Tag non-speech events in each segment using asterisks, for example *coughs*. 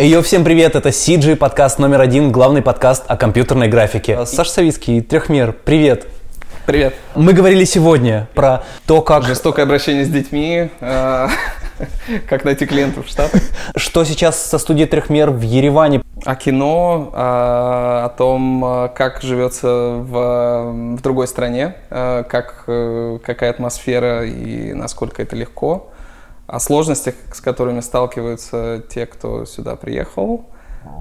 Ее всем привет, это CG, подкаст номер один, главный подкаст о компьютерной графике. Саша Савицкий, Трехмер, привет. Привет. Мы говорили сегодня про то, как... Жестокое обращение с детьми, э, *laughs* как найти клиентов в Штатах. Что сейчас со студией Трехмер в Ереване? О кино, о, о том, как живется в, в другой стране, как, э, какая атмосфера и насколько это легко о сложностях, с которыми сталкиваются те, кто сюда приехал,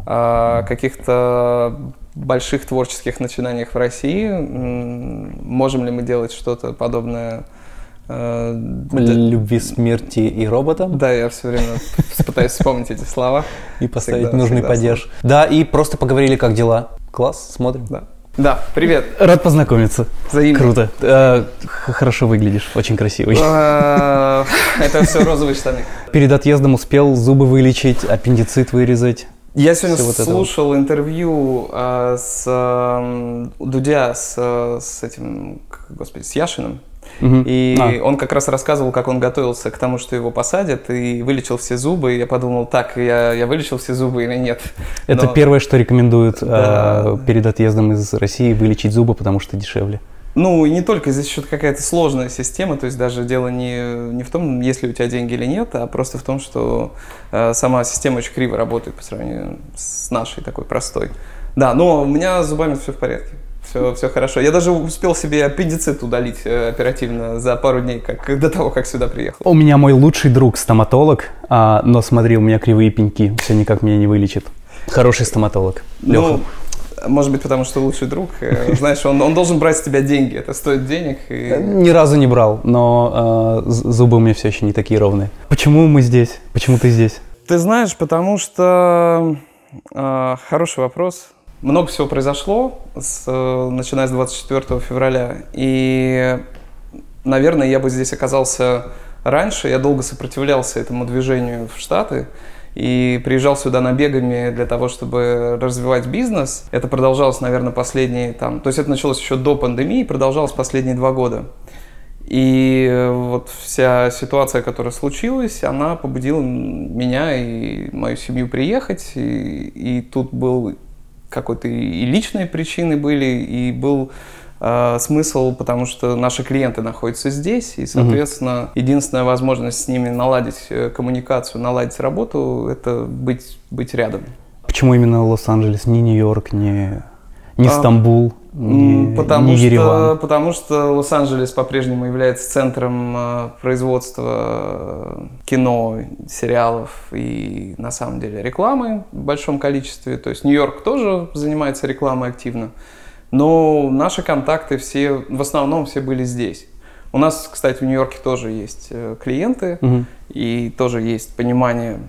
о каких-то больших творческих начинаниях в России. Можем ли мы делать что-то подобное? Э, Любви, смерти и роботам. Да, я все время *laughs* пытаюсь вспомнить эти слова. И поставить нужный падеж. Да, и просто поговорили, как дела. Класс, смотрим. Да. Да, привет. Рад познакомиться. Взаимно. Круто. Э, хорошо выглядишь, очень красивый. А, *laughs* это все розовые штаны. Перед отъездом успел зубы вылечить, аппендицит вырезать. Я сегодня вот слушал интервью э, с э, Дудя с, с этим, господи, с Яшиным. Угу. И а. он как раз рассказывал, как он готовился к тому, что его посадят, и вылечил все зубы. И я подумал, так, я, я вылечил все зубы или нет. Это Но... первое, что рекомендуют да. э, перед отъездом из России, вылечить зубы, потому что дешевле. Ну, и не только, здесь еще какая-то сложная система, то есть даже дело не, не в том, есть ли у тебя деньги или нет, а просто в том, что э, сама система очень криво работает по сравнению с нашей такой простой. Да, но у меня с зубами все в порядке. Все, все хорошо. Я даже успел себе аппендицит удалить э, оперативно за пару дней, как до того, как сюда приехал. У меня мой лучший друг стоматолог, а, но смотри, у меня кривые пеньки, все никак меня не вылечит. Хороший стоматолог. Леха. Ну, может быть, потому что лучший друг. Э, *laughs* знаешь, он, он должен брать с тебя деньги. Это стоит денег. И... Ни разу не брал, но э, зубы у меня все еще не такие ровные. Почему мы здесь? Почему ты здесь? Ты знаешь, потому что... Э, хороший вопрос много всего произошло, с, начиная с 24 февраля. И, наверное, я бы здесь оказался раньше. Я долго сопротивлялся этому движению в Штаты и приезжал сюда набегами для того, чтобы развивать бизнес. Это продолжалось, наверное, последние там... То есть это началось еще до пандемии, продолжалось последние два года. И вот вся ситуация, которая случилась, она побудила меня и мою семью приехать. И, и тут был какой-то и личные причины были, и был э, смысл, потому что наши клиенты находятся здесь, и, соответственно, угу. единственная возможность с ними наладить э, коммуникацию, наладить работу, это быть, быть рядом. Почему именно Лос-Анджелес, не Нью-Йорк, не, не а, Стамбул? Не, потому, не что, потому что Лос-Анджелес по-прежнему является центром э, производства кино, сериалов и на самом деле рекламы в большом количестве. То есть Нью-Йорк тоже занимается рекламой активно. Но наши контакты все, в основном все были здесь. У нас, кстати, в Нью-Йорке тоже есть э, клиенты угу. и тоже есть понимание,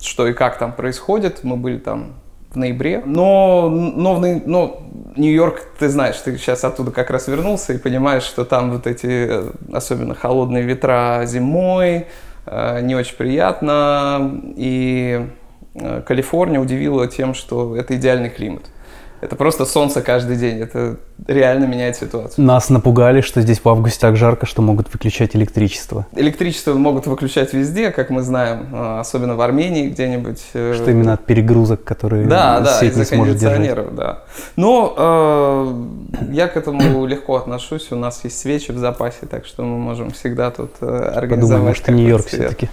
что и как там происходит. Мы были там в ноябре. Но, но, но Нью-Йорк, ты знаешь, ты сейчас оттуда как раз вернулся и понимаешь, что там вот эти э, особенно холодные ветра зимой, э, не очень приятно. И э, Калифорния удивила тем, что это идеальный климат. Это просто солнце каждый день. Это реально меняет ситуацию. Нас напугали, что здесь в августе так жарко, что могут выключать электричество. Электричество могут выключать везде, как мы знаем, а, особенно в Армении где-нибудь. Э, что именно от перегрузок, которые да, да, сеть не сможет держать. Да, Но э, я к этому легко отношусь. У нас есть свечи в запасе, так что мы можем всегда тут э, организовать. Подумай, может, Нью-Йорк все-таки.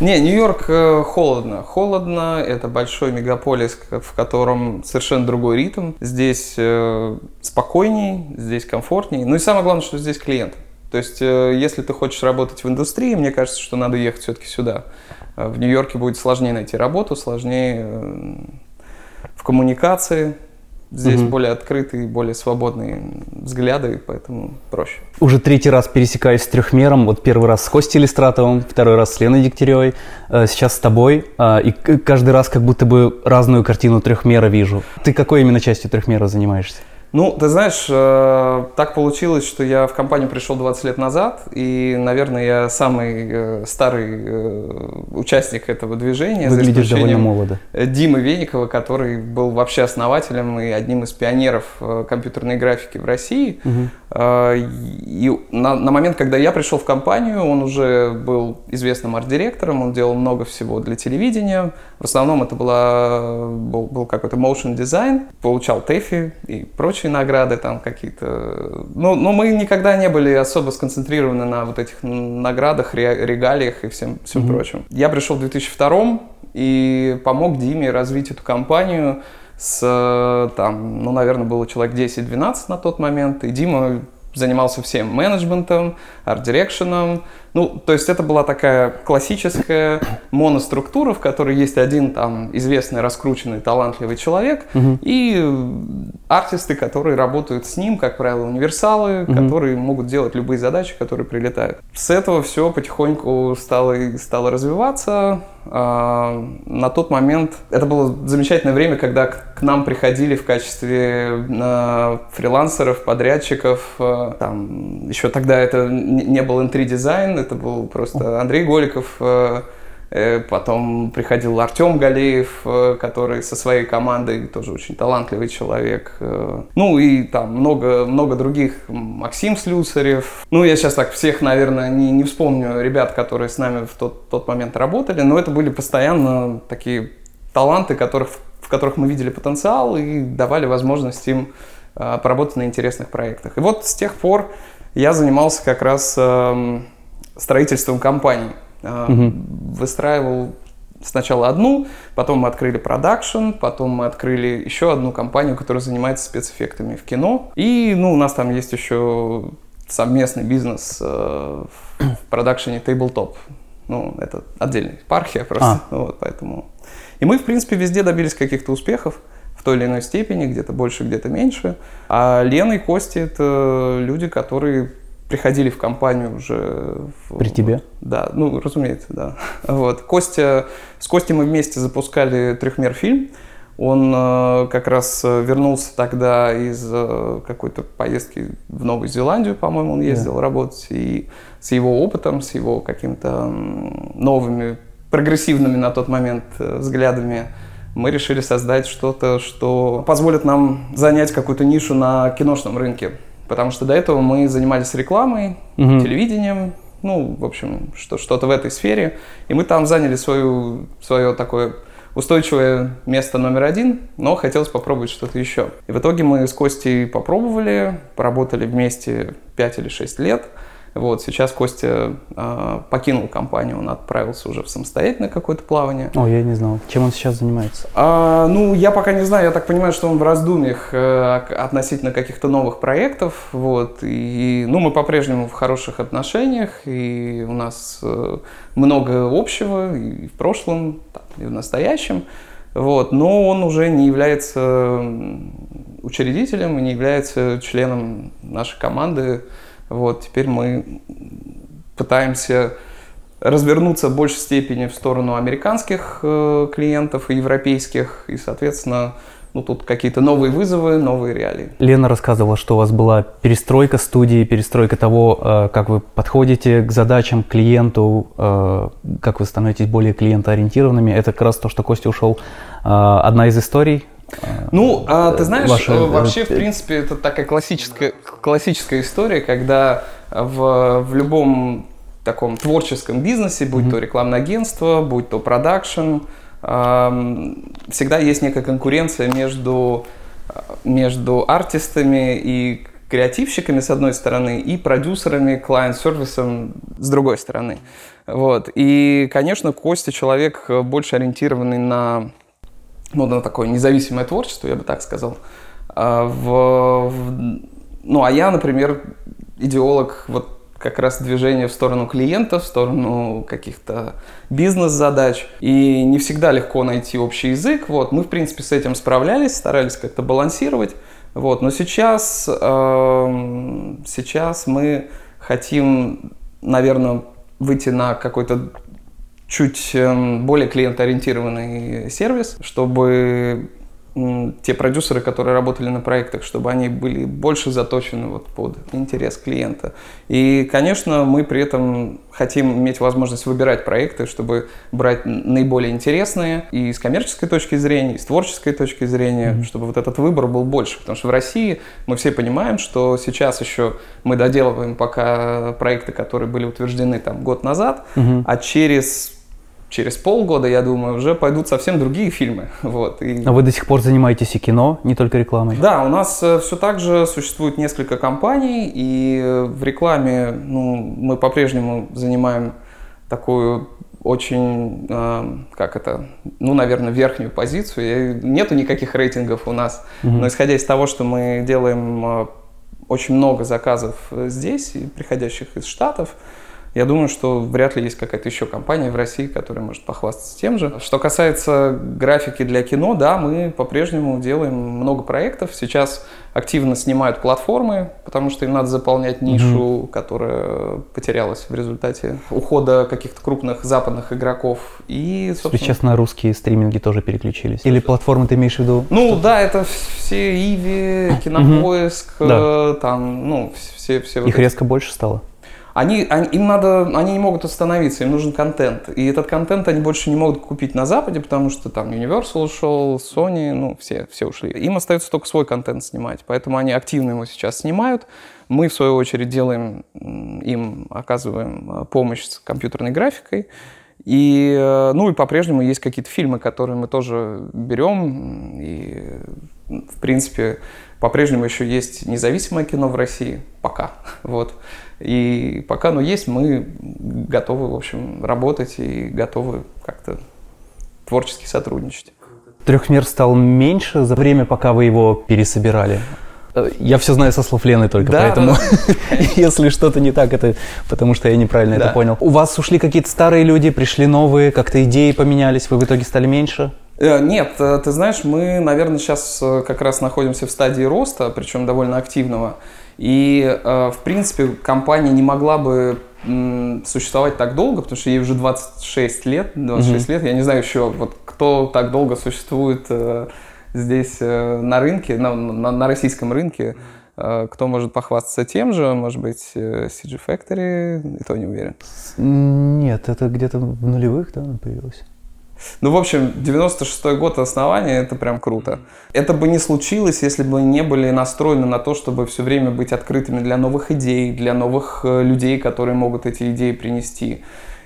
Не, Нью-Йорк э, холодно. Холодно. Это большой мегаполис, в котором совершенно другой ритм. Здесь э, спокойней, здесь комфортней. Ну и самое главное, что здесь клиент. То есть, э, если ты хочешь работать в индустрии, мне кажется, что надо ехать все-таки сюда. Э, в Нью-Йорке будет сложнее найти работу, сложнее э, в коммуникации. Здесь угу. более открытые, более свободные взгляды, поэтому проще. Уже третий раз пересекаюсь с трехмером. Вот первый раз с Костей Листратовым, второй раз с Леной Дегтяревой, сейчас с тобой. И каждый раз как будто бы разную картину трехмера вижу. Ты какой именно частью трехмера занимаешься? Ну, ты знаешь, э, так получилось, что я в компанию пришел 20 лет назад, и, наверное, я самый э, старый э, участник этого движения. Выглядишь довольно молодо. Димы Веникова, который был вообще основателем и одним из пионеров компьютерной графики в России. Угу. И на, на момент, когда я пришел в компанию, он уже был известным арт-директором, он делал много всего для телевидения. В основном это была, был, был какой-то motion дизайн, получал ТЭФИ и прочие награды там какие-то. Ну, но мы никогда не были особо сконцентрированы на вот этих наградах, регалиях и всем, всем mm-hmm. прочем. Я пришел в 2002 и помог Диме развить эту компанию с, там, ну, наверное, было человек 10-12 на тот момент, и Дима занимался всем менеджментом, арт-дирекшеном. Ну, то есть это была такая классическая *coughs* моноструктура, в которой есть один там известный, раскрученный, талантливый человек угу. и артисты, которые работают с ним, как правило, универсалы, угу. которые могут делать любые задачи, которые прилетают. С этого все потихоньку стало, стало развиваться. А, на тот момент это было замечательное время, когда к нам приходили в качестве фрилансеров, подрядчиков. А, там, еще тогда это не был N3 дизайн, это был просто Андрей Голиков, Э, потом приходил Артем Галеев, э, который со своей командой тоже очень талантливый человек. Э, ну и там много, много других. Максим Слюсарев. Ну, я сейчас так всех, наверное, не, не вспомню ребят, которые с нами в тот, тот момент работали, но это были постоянно такие таланты, которых, в которых мы видели потенциал и давали возможность им поработать на интересных проектах. И вот с тех пор я занимался как раз эм, строительством компаний угу. выстраивал сначала одну, потом мы открыли продакшн, потом мы открыли еще одну компанию, которая занимается спецэффектами в кино. И, ну, у нас там есть еще совместный бизнес э, в *coughs* продакшене Tabletop. Ну, это отдельная епархия просто. А. Вот, поэтому... И мы, в принципе, везде добились каких-то успехов в той или иной степени, где-то больше, где-то меньше. А Лена и Костя — это люди, которые приходили в компанию уже... При тебе? Да, ну, разумеется, да. *laughs* Вот. Костя, с Костей мы вместе запускали трехмер фильм. Он э, как раз э, вернулся тогда из э, какой-то поездки в Новую Зеландию, по-моему, он ездил да. работать. И с его опытом, с его какими-то новыми, прогрессивными на тот момент взглядами мы решили создать что-то, что позволит нам занять какую-то нишу на киношном рынке. Потому что до этого мы занимались рекламой, угу. телевидением, ну, в общем, что, что-то в этой сфере. И мы там заняли свою, свое такое устойчивое место номер один, но хотелось попробовать что-то еще. И в итоге мы с Костей попробовали, поработали вместе 5 или 6 лет – вот, сейчас Костя э, покинул компанию, он отправился уже в самостоятельное какое-то плавание. О, я не знал. Чем он сейчас занимается? А, ну, я пока не знаю, я так понимаю, что он в раздумьях э, относительно каких-то новых проектов, вот, и, ну, мы по-прежнему в хороших отношениях, и у нас э, много общего и в прошлом, и в настоящем, вот, но он уже не является учредителем и не является членом нашей команды, вот, теперь мы пытаемся развернуться в большей степени в сторону американских э, клиентов и европейских, и, соответственно, ну, тут какие-то новые вызовы, новые реалии. Лена рассказывала, что у вас была перестройка студии, перестройка того, э, как вы подходите к задачам клиенту, э, как вы становитесь более клиентоориентированными. Это как раз то, что Костя ушел. Э, одна из историй, ну, а, ты знаешь, Ваша... Э, вообще, в принципе, это такая классическая, классическая история, когда в, в любом таком творческом бизнесе, будь mm-hmm. то рекламное агентство, будь то продакшн, всегда есть некая конкуренция между, между артистами и креативщиками с одной стороны и продюсерами, клиент-сервисом с другой стороны. Вот. И, конечно, Костя человек больше ориентированный на ну, на такое независимое творчество, я бы так сказал. А в, в, ну, а я, например, идеолог вот как раз движения в сторону клиента, в сторону каких-то бизнес-задач. И не всегда легко найти общий язык. Вот. Мы, в принципе, с этим справлялись, старались как-то балансировать. Вот. Но сейчас, э, сейчас мы хотим, наверное, выйти на какой-то чуть эм, более клиентоориентированный сервис, чтобы те продюсеры, которые работали на проектах, чтобы они были больше заточены вот под интерес клиента. И, конечно, мы при этом хотим иметь возможность выбирать проекты, чтобы брать наиболее интересные и с коммерческой точки зрения, и с творческой точки зрения, mm-hmm. чтобы вот этот выбор был больше. Потому что в России мы все понимаем, что сейчас еще мы доделываем пока проекты, которые были утверждены там год назад, mm-hmm. а через через полгода, я думаю, уже пойдут совсем другие фильмы. *laughs* Вот, и... А вы до сих пор занимаетесь и кино, не только рекламой? Да, у нас э, все так же существует несколько компаний, и э, в рекламе ну, мы по-прежнему занимаем такую очень, э, как это, ну, наверное, верхнюю позицию. Нету никаких рейтингов у нас, угу. но исходя из того, что мы делаем очень много заказов здесь, приходящих из Штатов, я думаю, что вряд ли есть какая-то еще компания в России, которая может похвастаться тем же. Что касается графики для кино, да, мы по-прежнему делаем много проектов. Сейчас активно снимают платформы, потому что им надо заполнять нишу, mm-hmm. которая потерялась в результате ухода каких-то крупных западных игроков. И, собственно... Сейчас на русские стриминги тоже переключились. Или платформы ты имеешь в виду? Ну да, это все Иви, Кинопоиск, mm-hmm. там, ну, все, все. Их вот резко больше стало? Они, они, им надо, они не могут остановиться, им нужен контент. И этот контент они больше не могут купить на Западе, потому что там Universal ушел, Sony, ну, все, все ушли. Им остается только свой контент снимать, поэтому они активно его сейчас снимают. Мы, в свою очередь, делаем им, оказываем э, помощь с компьютерной графикой. И, э, ну, и по-прежнему есть какие-то фильмы, которые мы тоже берем. И, в принципе, по-прежнему еще есть независимое кино в России. Пока. *laughs* Вот. И пока оно есть, мы готовы, в общем, работать и готовы как-то творчески сотрудничать. Трехмер стал меньше за время, пока вы его пересобирали? Э, я все знаю со слов Лены только, да, поэтому да, да. *laughs* если что-то не так, это потому что я неправильно да. это понял. У вас ушли какие-то старые люди, пришли новые, как-то идеи поменялись, вы в итоге стали меньше? Э, нет, э, ты знаешь, мы, наверное, сейчас как раз находимся в стадии роста, причем довольно активного. И, э, в принципе, компания не могла бы существовать так долго, потому что ей уже 26 лет, 26 mm-hmm. лет, я не знаю еще, вот кто так долго существует э, здесь э, на рынке, на, на, на российском рынке, кто может похвастаться тем же, может быть, CG Factory, и то не уверен. Нет, это где-то в нулевых, да, она появилась? Ну, в общем, 96-й год основания, это прям круто. Это бы не случилось, если бы не были настроены на то, чтобы все время быть открытыми для новых идей, для новых э, людей, которые могут эти идеи принести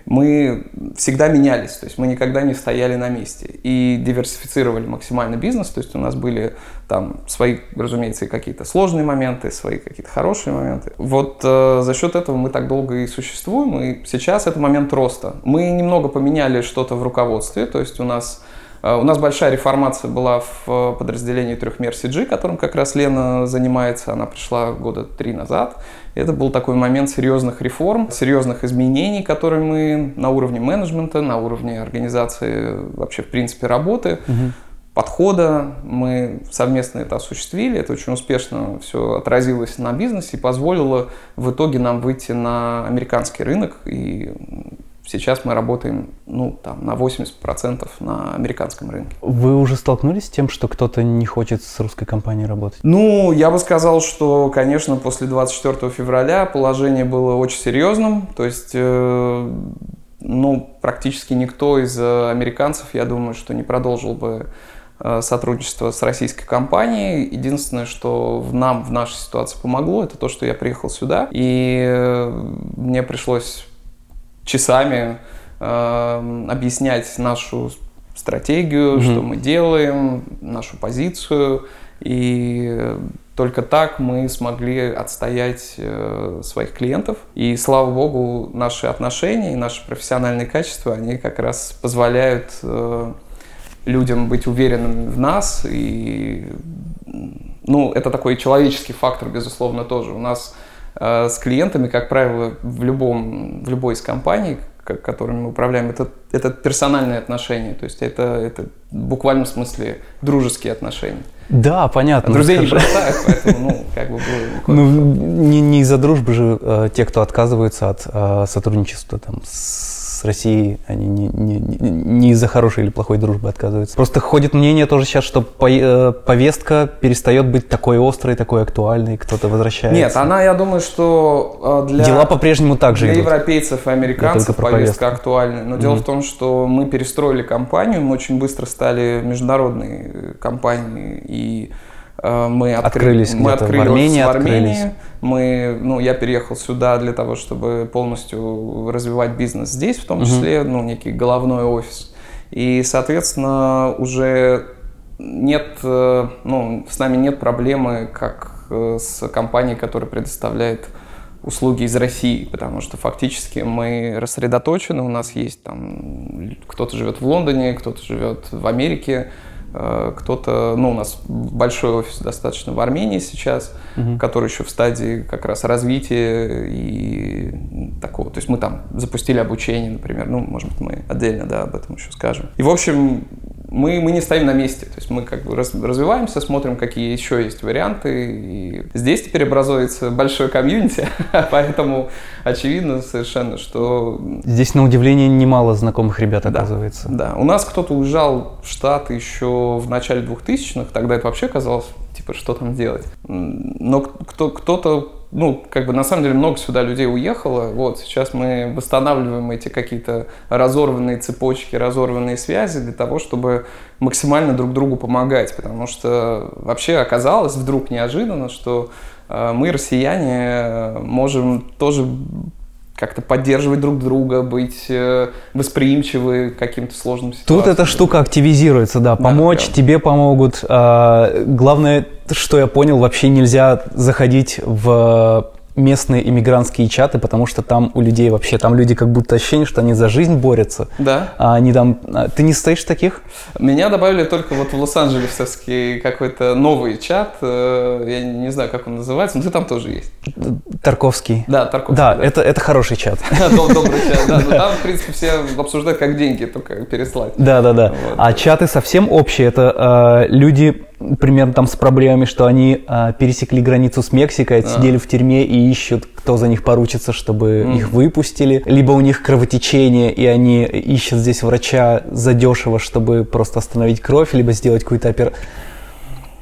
мы всегда менялись, то есть мы никогда не стояли на месте и диверсифицировали максимально бизнес, то есть у нас были там свои, разумеется, какие-то сложные моменты, свои какие-то хорошие моменты. Вот э, за счет этого мы так долго и существуем, и сейчас это момент роста. Мы немного поменяли что-то в руководстве, то есть у нас э, у нас большая реформация была в подразделении трехмер CG, которым как раз Лена занимается. Она пришла года три назад. Это был такой момент серьезных реформ, серьезных изменений, которые мы на уровне менеджмента, на уровне организации вообще в принципе работы, угу. подхода, мы совместно это осуществили, это очень успешно все отразилось на бизнесе и позволило в итоге нам выйти на американский рынок и Сейчас мы работаем ну, там, на 80% на американском рынке. Вы уже столкнулись с тем, что кто-то не хочет с русской компанией работать? Ну, я бы сказал, что, конечно, после 24 февраля положение было очень серьезным. То есть, э, ну, практически никто из э, американцев, я думаю, что не продолжил бы э, сотрудничество с российской компанией. Единственное, что в нам, в нашей ситуации помогло, это то, что я приехал сюда, и э, мне пришлось часами э, объяснять нашу стратегию, mm-hmm. что мы делаем, нашу позицию. И только так мы смогли отстоять э, своих клиентов. И слава богу, наши отношения и наши профессиональные качества, они как раз позволяют э, людям быть уверенными в нас. И ну, это такой человеческий фактор, безусловно, тоже. У нас с клиентами, как правило, в, любом, в любой из компаний, которыми мы управляем, это, это персональные отношения, то есть это, это в буквальном смысле дружеские отношения. Да, понятно. А друзей не бросают, поэтому, ну, как бы Ну, не, не из-за дружбы же э, те, кто отказывается от э, сотрудничества там, с с Россией, они не, не, не из-за хорошей или плохой дружбы отказываются. Просто ходит мнение тоже сейчас, что э, повестка перестает быть такой острой, такой актуальной, кто-то возвращается. Нет, она, я думаю, что для... Дела по-прежнему так же Для идут. европейцев и американцев повестка актуальна. Но mm-hmm. дело в том, что мы перестроили компанию, мы очень быстро стали международной компанией, и Э, мы открыли, открылись мы открыли в Армении, в Армении. Открылись. Мы, ну, я переехал сюда для того, чтобы полностью развивать бизнес здесь, в том числе, угу. ну, некий головной офис. И, соответственно, уже нет, э, ну, с нами нет проблемы, как э, с компанией, которая предоставляет услуги из России, потому что фактически мы рассредоточены, у нас есть там, кто-то живет в Лондоне, кто-то живет в Америке, Э, кто-то, ну, у нас большой офис достаточно в Армении сейчас, угу. который еще в стадии как раз развития и такого. То есть мы там запустили обучение, например, ну, может быть, мы отдельно, да, об этом еще скажем. И, в общем, мы, мы не стоим на месте. То есть мы как бы раз, развиваемся, смотрим, какие еще есть варианты. И здесь теперь образуется большой комьюнити, *laughs* поэтому очевидно совершенно, что... Здесь, на удивление, немало знакомых ребят оказывается. Да, у нас кто-то уезжал в Штаты еще в начале 2000-х, тогда это вообще казалось, типа, что там делать. Но кто, кто-то ну, как бы на самом деле много сюда людей уехало. Вот сейчас мы восстанавливаем эти какие-то разорванные цепочки, разорванные связи для того, чтобы максимально друг другу помогать. Потому что вообще оказалось вдруг неожиданно, что э, мы, россияне, можем тоже как-то поддерживать друг друга, быть э, восприимчивы к каким-то сложным ситуациям. Тут эта штука активизируется, да, помочь, да, тебе помогут. А, главное, что я понял, вообще нельзя заходить в местные иммигрантские чаты, потому что там у людей вообще, там люди как будто ощущение, что они за жизнь борются. Да. А они там... А, ты не стоишь таких? Меня добавили только вот в Лос-Анджелесовский какой-то новый чат, э, я не знаю, как он называется, но ты там тоже есть. Тарковский. Да, Тарковский. Да, да. Это, это хороший чат. *laughs* Добрый чат, да. Но там, в принципе, все обсуждают, как деньги только переслать. Да, да, да. А чаты совсем общие. Это э, люди примерно там с проблемами, что они а, пересекли границу с Мексикой, а. сидели в тюрьме и ищут, кто за них поручится, чтобы mm. их выпустили. Либо у них кровотечение, и они ищут здесь врача задешево, чтобы просто остановить кровь, либо сделать какую-то операцию.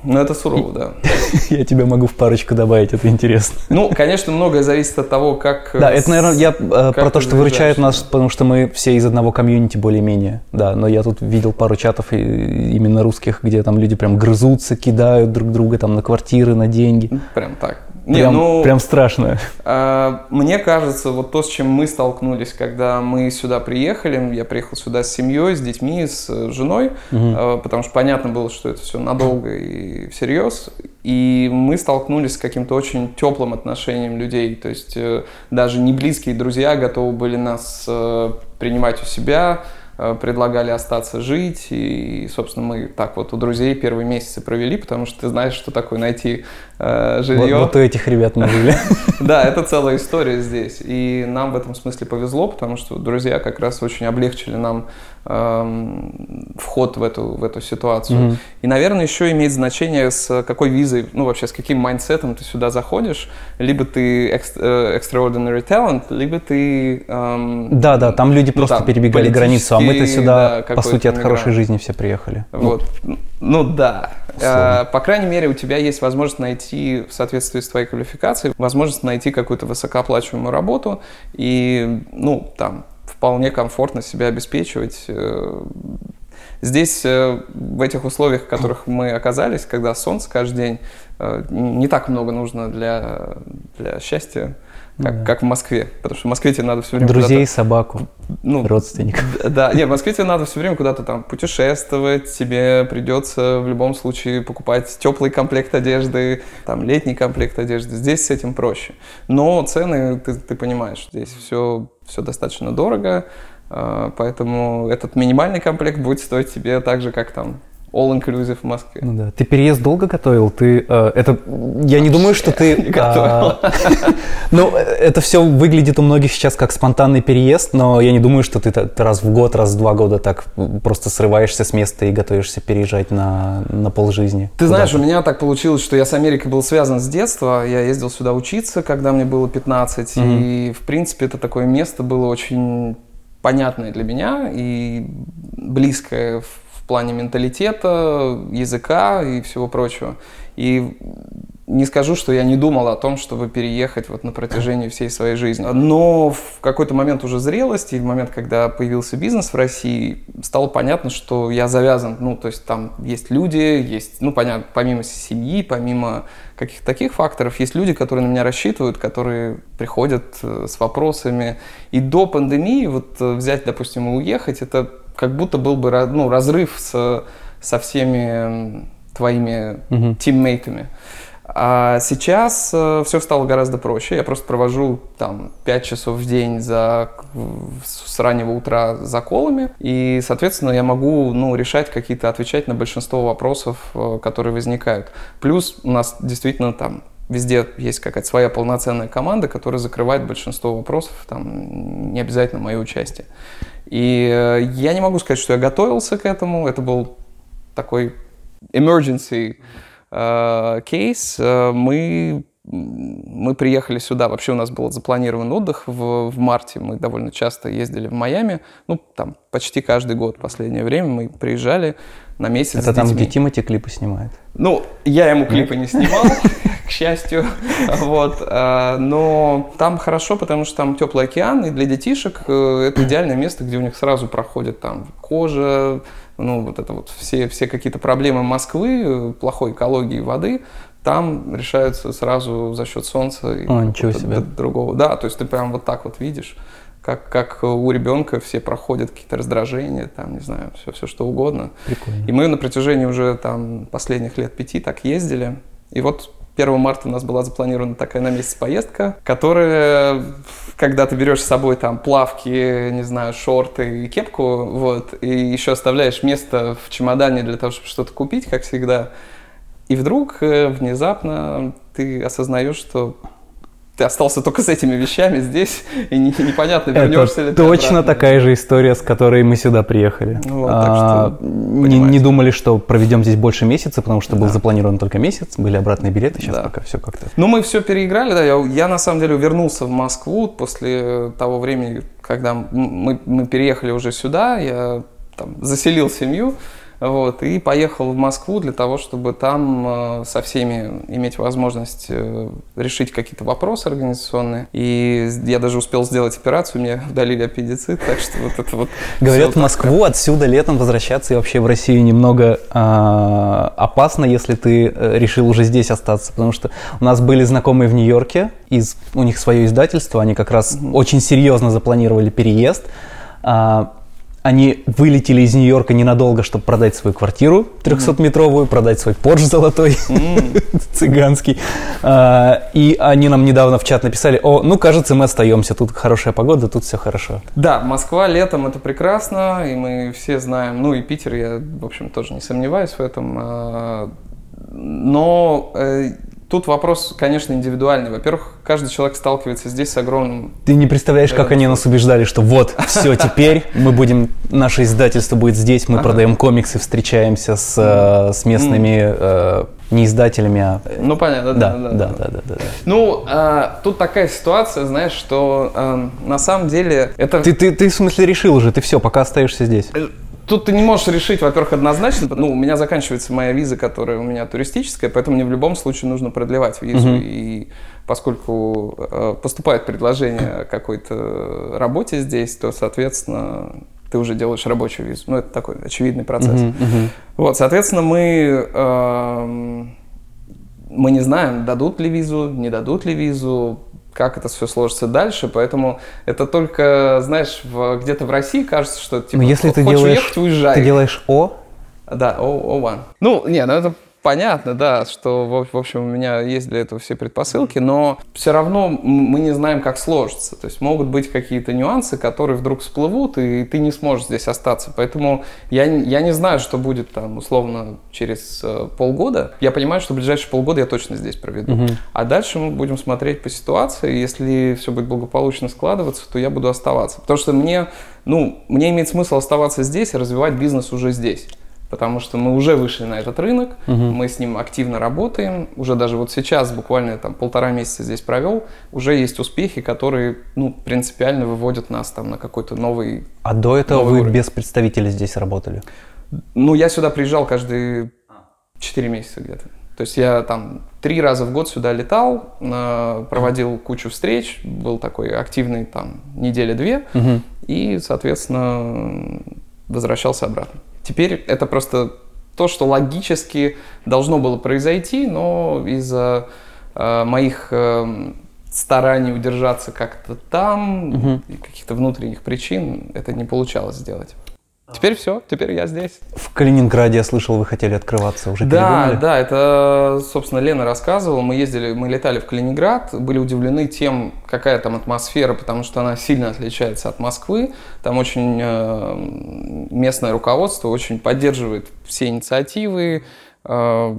Ну, это сурово, да. *laughs* Я тебе могу в парочку добавить, это интересно. Ну, конечно, многое зависит от того, как... Да, это, наверное, я э, про то, что выручает нас, потому что мы все из одного комьюнити более-менее. Да, но я тут видел пару чатов именно русских, где там люди прям грызутся, кидают друг друга там на квартиры, на деньги. Прям так. Не, прям, ну, прям страшно. Э, *laughs* мне кажется, вот то, с чем мы столкнулись, когда мы сюда приехали, я приехал сюда с семьей, с детьми, с э, женой, угу. э, потому что понятно было, что это все надолго и всерьез, и мы столкнулись с каким-то очень теплым отношением людей, то есть э, даже не близкие друзья готовы были нас э, принимать у себя, предлагали остаться жить, и, собственно, мы так вот у друзей первые месяцы провели, потому что ты знаешь, что такое найти э, жилье. Вот, вот у этих ребят мы жили. *laughs* Да, это целая история здесь, и нам в этом смысле повезло, потому что друзья как раз очень облегчили нам вход в эту, в эту ситуацию. Mm-hmm. И, наверное, еще имеет значение, с какой визой, ну, вообще, с каким mindset ом ты сюда заходишь. Либо ты э, extraordinary talent, либо ты... Эм, да, да, там люди ну, просто там, перебегали границу, а мы-то сюда, да, по сути, от хорошей жизни все приехали. Вот. Ну, ну да. Э, по крайней мере, у тебя есть возможность найти, в соответствии с твоей квалификацией, возможность найти какую-то высокооплачиваемую работу и, ну, там, вполне комфортно себя обеспечивать. Э, здесь, э, в этих условиях, в которых мы оказались, когда солнце каждый день, э, не так много нужно для, для счастья, как, да. как в Москве. Потому что в Москве тебе надо все время Друзей, собаку, ну, родственников. Да, нет, в Москве тебе надо все время куда-то там путешествовать, тебе придется в любом случае покупать теплый комплект одежды, там летний комплект одежды. Здесь с этим проще. Но цены, ты, ты понимаешь, здесь все, все достаточно дорого, а, поэтому этот минимальный комплект будет стоить тебе так же, как там all-inclusive в Москве. Ну да. Ты переезд долго готовил? Ты, э, это, я не думаю, что ты... *laughs* Не готовил. А, *laughs* ну, это все выглядит у многих сейчас как спонтанный переезд, но я не думаю, что ты, раз в год, раз в два года так просто срываешься с места и готовишься переезжать на, на полжизни. Ты знаешь, у меня так получилось, что я с Америкой был связан с детства. Я ездил сюда учиться, когда мне было 15, mm-hmm. и, в принципе, это такое место было очень понятное для меня и близкое в, в плане менталитета, языка и всего прочего. И не скажу, что я не думал о том, чтобы переехать вот на протяжении всей своей жизни. Но в какой-то момент уже зрелости, в момент, когда появился бизнес в России, стало понятно, что я завязан. Ну, то есть там есть люди, есть, ну, понятно, помимо семьи, помимо каких-то таких факторов, есть люди, которые на меня рассчитывают, которые приходят э, с вопросами. И до пандемии вот э, взять, допустим, и уехать, это как будто был бы ну, разрыв с, со всеми твоими угу. тиммейтами. А сейчас э, все стало гораздо проще. Я просто провожу там 5 часов в день за, с раннего утра за колами. И, соответственно, я могу ну, решать какие-то, отвечать на большинство вопросов, э, которые возникают. Плюс у нас действительно там везде есть какая-то своя полноценная команда, которая закрывает большинство вопросов, там не обязательно мое участие. И э, я не могу сказать, что я готовился к этому. Это был такой emergency Э, кейс. Э, мы, мы приехали сюда, вообще у нас был запланирован отдых в, в марте, мы довольно часто ездили в Майами, ну, там, почти каждый год в последнее время мы приезжали на месяц Это там, где Тимати клипы снимает? Ну, я ему клипы не снимал, *laughs* к счастью, вот, э, но там хорошо, потому что там теплый океан, и для детишек это идеальное место, где у них сразу проходит там кожа, ну, вот это вот все, все какие-то проблемы Москвы, плохой экологии воды, там решаются сразу за счет солнца и О, ничего себе. другого. Да, то есть ты прям вот так вот видишь, как, как у ребенка все проходят какие-то раздражения, там, не знаю, все, все что угодно. Прикольно. И мы на протяжении уже там последних лет пяти так ездили. И вот 1 марта у нас была запланирована такая на месяц поездка, которая, когда ты берешь с собой там плавки, не знаю, шорты и кепку, вот, и еще оставляешь место в чемодане для того, чтобы что-то купить, как всегда, и вдруг э, внезапно ты осознаешь, что ты остался только с этими вещами здесь, и не, непонятно, вернешься Это ли ты точно обратно. такая же история, с которой мы сюда приехали. Вот, а, что, не, не думали, что проведем здесь больше месяца, потому что был запланирован только месяц, были обратные билеты, сейчас да. пока все как-то. Ну, мы все переиграли, да, я, я на самом деле вернулся в Москву после того времени, когда мы, мы переехали уже сюда, я там, заселил семью, вот, и поехал в Москву для того, чтобы там э, со всеми иметь возможность э, решить какие-то вопросы организационные. И я даже успел сделать операцию, мне *laughs* удалили аппендицит, так что вот это вот... Говорят, в Москву отсюда летом возвращаться и вообще в Россию немного э, опасно, если ты э, решил уже здесь остаться, потому что у нас были знакомые в Нью-Йорке, из, у них свое издательство, они как раз очень серьезно запланировали переезд. Э, они вылетели из Нью-Йорка ненадолго, чтобы продать свою квартиру 300-метровую, продать свой Порш золотой, mm. *laughs* цыганский. А, и они нам недавно в чат написали, о, ну, кажется, мы остаемся, тут хорошая погода, тут все хорошо. Да, Москва летом это прекрасно, и мы все знаем, ну и Питер, я, в общем, тоже не сомневаюсь в этом. А, но э, Тут вопрос, конечно, индивидуальный. Во-первых, каждый человек сталкивается здесь с огромным... Ты не представляешь, как они нас убеждали, что вот, все, *laughs* теперь мы будем, наше издательство будет здесь, мы продаем комиксы, встречаемся с, э, с местными э, не издателями, а... Ну, понятно, да. Да, да, да, да. да, да, да. Ну, э, тут такая ситуация, знаешь, что э, на самом деле это... Ты, ты, ты в смысле решил уже, ты все, пока остаешься здесь? Тут ты не можешь решить, во-первых, однозначно. Ну, у меня заканчивается моя виза, которая у меня туристическая, поэтому мне в любом случае нужно продлевать визу. Uh-huh. И поскольку э, поступает предложение о какой-то работе здесь, то, соответственно, ты уже делаешь рабочую визу. Ну, это такой очевидный процесс. Uh-huh. Вот, соответственно, мы, э, мы не знаем, дадут ли визу, не дадут ли визу как это все сложится дальше, поэтому это только, знаешь, в, где-то в России кажется, что типа, Но если ты делаешь, уехать, уезжай. Ты делаешь О? Да, О, О1. Ну, не, ну это понятно, да, что, в общем, у меня есть для этого все предпосылки, но все равно мы не знаем, как сложится. То есть могут быть какие-то нюансы, которые вдруг всплывут, и ты не сможешь здесь остаться. Поэтому я, я не знаю, что будет там, условно, через э, полгода. Я понимаю, что в ближайшие полгода я точно здесь проведу. Угу. А дальше мы будем смотреть по ситуации. Если все будет благополучно складываться, то я буду оставаться. Потому что мне, ну, мне имеет смысл оставаться здесь и развивать бизнес уже здесь. Потому что мы уже вышли на этот рынок, угу. мы с ним активно работаем, уже даже вот сейчас, буквально там полтора месяца здесь провел, уже есть успехи, которые, ну, принципиально выводят нас там на какой-то новый А до этого вы уровень. без представителей здесь работали? Ну, я сюда приезжал каждые 4 месяца где-то. То есть я там три раза в год сюда летал, проводил кучу встреч, был такой активный там недели-две, угу. и, соответственно, возвращался обратно. Теперь это просто то, что логически должно было произойти, но из-за э, моих э, стараний удержаться как-то там, угу. каких-то внутренних причин, это не получалось сделать. Теперь все, теперь я здесь. В Калининграде, я слышал, вы хотели открываться, уже Да, передумали? да, это, собственно, Лена рассказывала. Мы ездили, мы летали в Калининград, были удивлены тем, какая там атмосфера, потому что она сильно отличается от Москвы. Там очень э, местное руководство очень поддерживает все инициативы, э,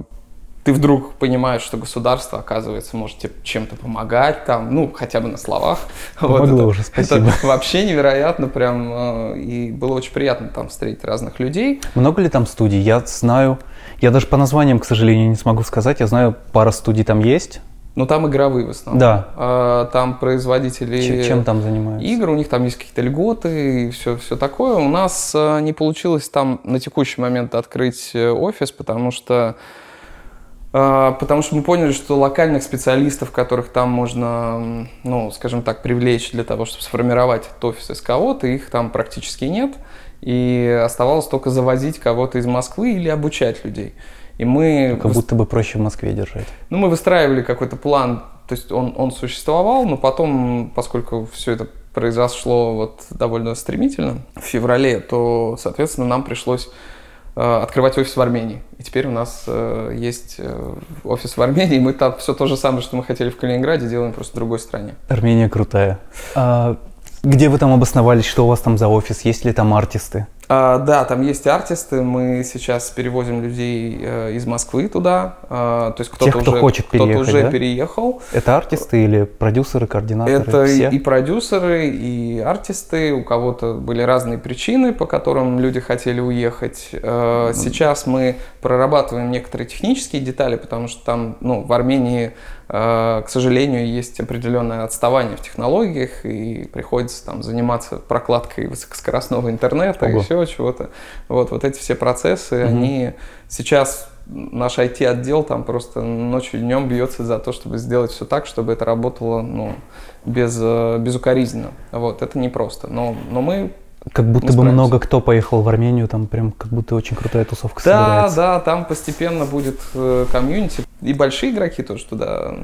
ты вдруг понимаешь, что государство, оказывается, может тебе чем-то помогать, там, ну, хотя бы на словах. *laughs* Помогло вот это, уже, спасибо. Это *laughs* вообще невероятно прям, э, и было очень приятно там встретить разных людей. Много ли там студий? Я знаю, я даже по названиям, к сожалению, не смогу сказать, я знаю, пара студий там есть, но там игровые в основном. Да. А, там производители чем, чем там занимаются? игр, у них там есть какие-то льготы и все, все такое. У нас э, не получилось там на текущий момент открыть э, офис, потому что потому что мы поняли, что локальных специалистов, которых там можно, ну, скажем так, привлечь для того, чтобы сформировать этот офис из кого-то, их там практически нет. И оставалось только завозить кого-то из Москвы или обучать людей. И мы... Как будто бы проще в Москве держать. Ну, мы выстраивали какой-то план, то есть он, он существовал, но потом, поскольку все это произошло вот довольно стремительно в феврале, то, соответственно, нам пришлось открывать офис в Армении. И теперь у нас э, есть э, офис в Армении, и мы там все то же самое, что мы хотели в Калининграде, делаем просто в другой стране. Армения крутая. А где вы там обосновались, что у вас там за офис, есть ли там артисты? А, да, там есть артисты. Мы сейчас перевозим людей э, из Москвы туда. А, то есть кто-то Тех, кто уже, хочет кто переехать, уже да? переехал. Это артисты или продюсеры, координаторы? Это все? и продюсеры, и артисты. У кого-то были разные причины, по которым люди хотели уехать. А, сейчас мы прорабатываем некоторые технические детали, потому что там, ну, в Армении Э, к сожалению, есть определенное отставание в технологиях, и приходится там заниматься прокладкой высокоскоростного интернета Ого. и еще чего-то. Вот, вот эти все процессы, угу. они сейчас наш IT-отдел там просто ночью днем бьется за то, чтобы сделать все так, чтобы это работало ну, без, э, безукоризненно. Вот, это непросто. Но, но мы как будто бы много кто поехал в Армению, там прям как будто очень крутая тусовка да, собирается. Да, да, там постепенно будет э, комьюнити. И большие игроки тоже туда.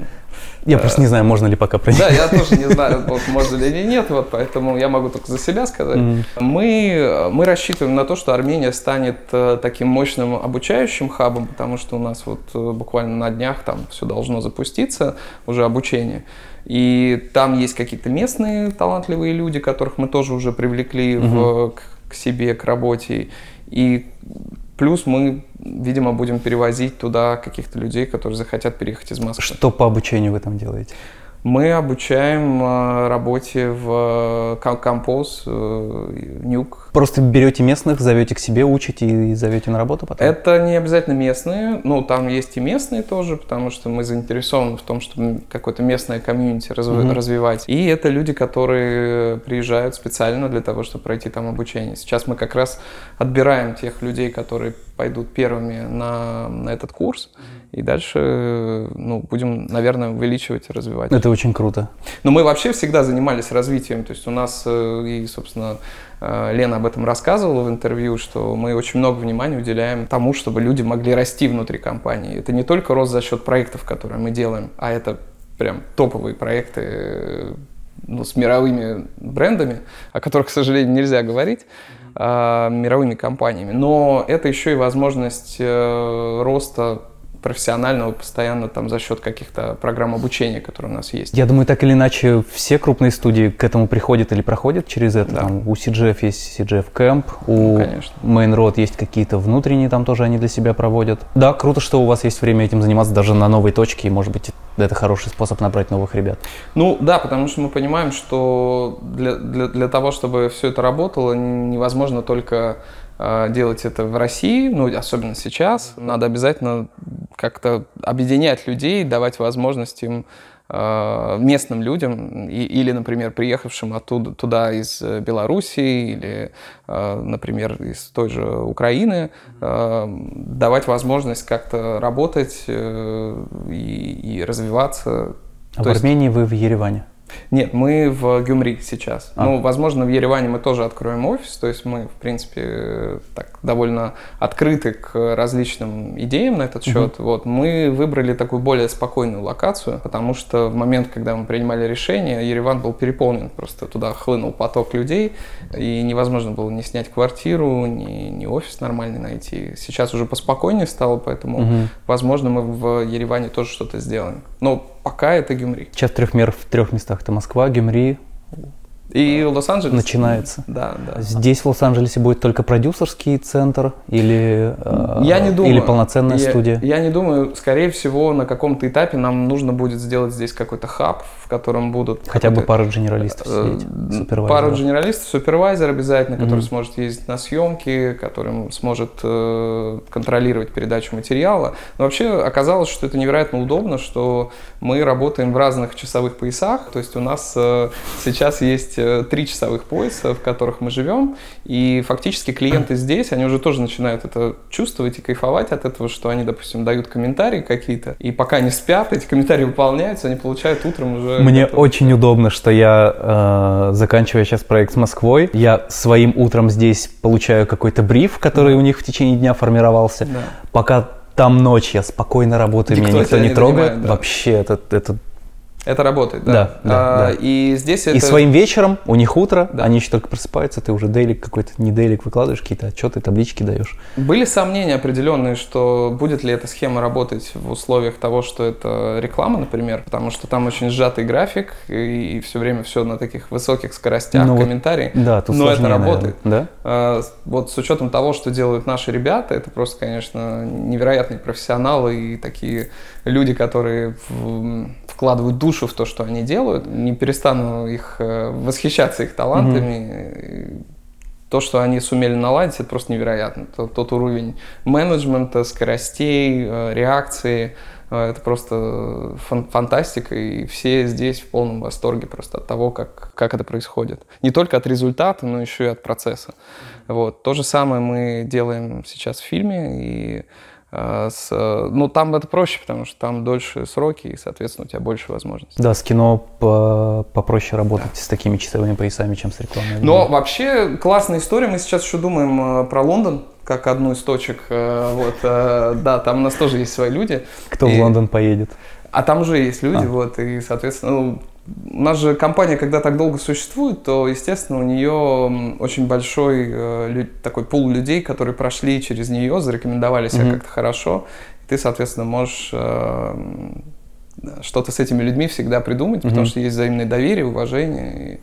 Я э, просто не знаю, можно ли пока про Да, я тоже не знаю, *laughs* вот, можно ли или нет, вот, поэтому я могу только за себя сказать. Mm-hmm. Мы, мы рассчитываем на то, что Армения станет э, таким мощным обучающим хабом, потому что у нас вот э, буквально на днях там все должно запуститься, уже обучение. И там есть какие-то местные талантливые люди, которых мы тоже уже привлекли угу. в, к, к себе, к работе. И плюс мы, видимо, будем перевозить туда каких-то людей, которые захотят переехать из Москвы. Что по обучению вы там делаете? Мы обучаем э, работе в э, композ, э, нюк. Просто берете местных, зовете к себе, учите и зовете на работу потом? Это не обязательно местные, ну там есть и местные тоже, потому что мы заинтересованы в том, чтобы какое-то местное комьюнити разв... угу. развивать. И это люди, которые приезжают специально для того, чтобы пройти там обучение. Сейчас мы как раз отбираем тех людей, которые пойдут первыми на, на этот курс. И дальше ну, будем, наверное, увеличивать и развивать. Это очень круто. Но мы вообще всегда занимались развитием. То есть у нас э, и, собственно, э, Лена об этом рассказывала в интервью, что мы очень много внимания уделяем тому, чтобы люди могли расти внутри компании. Это не только рост за счет проектов, которые мы делаем, а это прям топовые проекты ну, с мировыми брендами, о которых, к сожалению, нельзя говорить, а, мировыми компаниями. Но это еще и возможность э, роста профессионального постоянно там за счет каких-то программ обучения, которые у нас есть. Я думаю, так или иначе все крупные студии к этому приходят или проходят через это. Да. Там, у CGF есть CGF Camp, у ну, Main Road есть какие-то внутренние, там тоже они для себя проводят. Да, круто, что у вас есть время этим заниматься даже на новой точке, и может быть это хороший способ набрать новых ребят. Ну да, потому что мы понимаем, что для, для, для того, чтобы все это работало, невозможно только делать это в России, ну, особенно сейчас. Надо обязательно как-то объединять людей, давать возможность им Э, местным людям и, или, например, приехавшим оттуда туда из э, Белоруссии или, э, например, из той же Украины, давать возможность как-то работать и, и развиваться. А То в Армении вы в Ереване? Нет, мы в Гюмри сейчас. А. Ну, возможно, в Ереване мы тоже откроем офис, то есть мы, в принципе, так довольно открыты к различным идеям на этот счет. Угу. Вот мы выбрали такую более спокойную локацию, потому что в момент, когда мы принимали решение, Ереван был переполнен, просто туда хлынул поток людей, и невозможно было не снять квартиру, ни, ни офис нормальный найти. Сейчас уже поспокойнее стало, поэтому, угу. возможно, мы в Ереване тоже что-то сделаем. Но пока это Гюмри. Сейчас трех мер в трех местах. Это Москва, Гюмри, и Лос-Анджелес. Начинается. Да, да. Здесь в Лос-Анджелесе будет только продюсерский центр или, э, я не думаю. или полноценная я, студия? Я не думаю. Скорее всего, на каком-то этапе нам нужно будет сделать здесь какой-то хаб, котором будут... Хотя бы пара генералистов э, сидеть, Пару генералистов, супервайзер обязательно, который mm-hmm. сможет ездить на съемки, который сможет э, контролировать передачу материала. Но вообще оказалось, что это невероятно удобно, что мы работаем в разных часовых поясах. То есть у нас э, сейчас есть три часовых пояса, в которых мы живем, и фактически клиенты здесь, они уже тоже начинают это чувствовать и кайфовать от этого, что они, допустим, дают комментарии какие-то, и пока не спят, эти комментарии выполняются, они получают утром уже... Мне готов. очень удобно, что я, э, заканчивая сейчас проект с Москвой, я своим утром здесь получаю какой-то бриф, который да. у них в течение дня формировался, да. пока там ночь, я спокойно работаю, никто меня никто не, не трогает. Донимает, да. Вообще, это, это это работает, да. Да, да, а, да. И здесь это... И своим вечером, у них утро, да. они еще только просыпаются, ты уже дейлик какой-то, не дейлик выкладываешь, какие-то отчеты, таблички даешь. Были сомнения определенные, что будет ли эта схема работать в условиях того, что это реклама, например, потому что там очень сжатый график, и, и все время все на таких высоких скоростях, ну, комментарий. Вот, да, тут Но сложнее, это работает. Наверное, да? А, вот с учетом того, что делают наши ребята, это просто, конечно, невероятные профессионалы и такие люди, которые вкладывают душу в то, что они делают. Не перестану их э, восхищаться их талантами. Mm-hmm. То, что они сумели наладить, это просто невероятно. Тот, тот уровень менеджмента, скоростей, э, реакции, э, это просто фан- фантастика, и все здесь в полном восторге просто от того, как, как это происходит. Не только от результата, но еще и от процесса. Вот. То же самое мы делаем сейчас в фильме, и с, ну, там это проще, потому что там дольше сроки, и, соответственно, у тебя больше возможностей. Да, с кино по попроще работать да. с такими часовыми поясами, чем с рекламой. Но вообще классная история. Мы сейчас еще думаем э, про Лондон, как одну из точек. Э, вот, э, да, там у нас тоже есть свои люди. Кто и... в Лондон поедет? А там уже есть люди, а. вот, и, соответственно, ну, у нас же компания, когда так долго существует, то, естественно, у нее очень большой э, такой пул людей, которые прошли через нее, зарекомендовали себя mm-hmm. как-то хорошо. И ты, соответственно, можешь э, что-то с этими людьми всегда придумать, mm-hmm. потому что есть взаимное доверие, уважение. И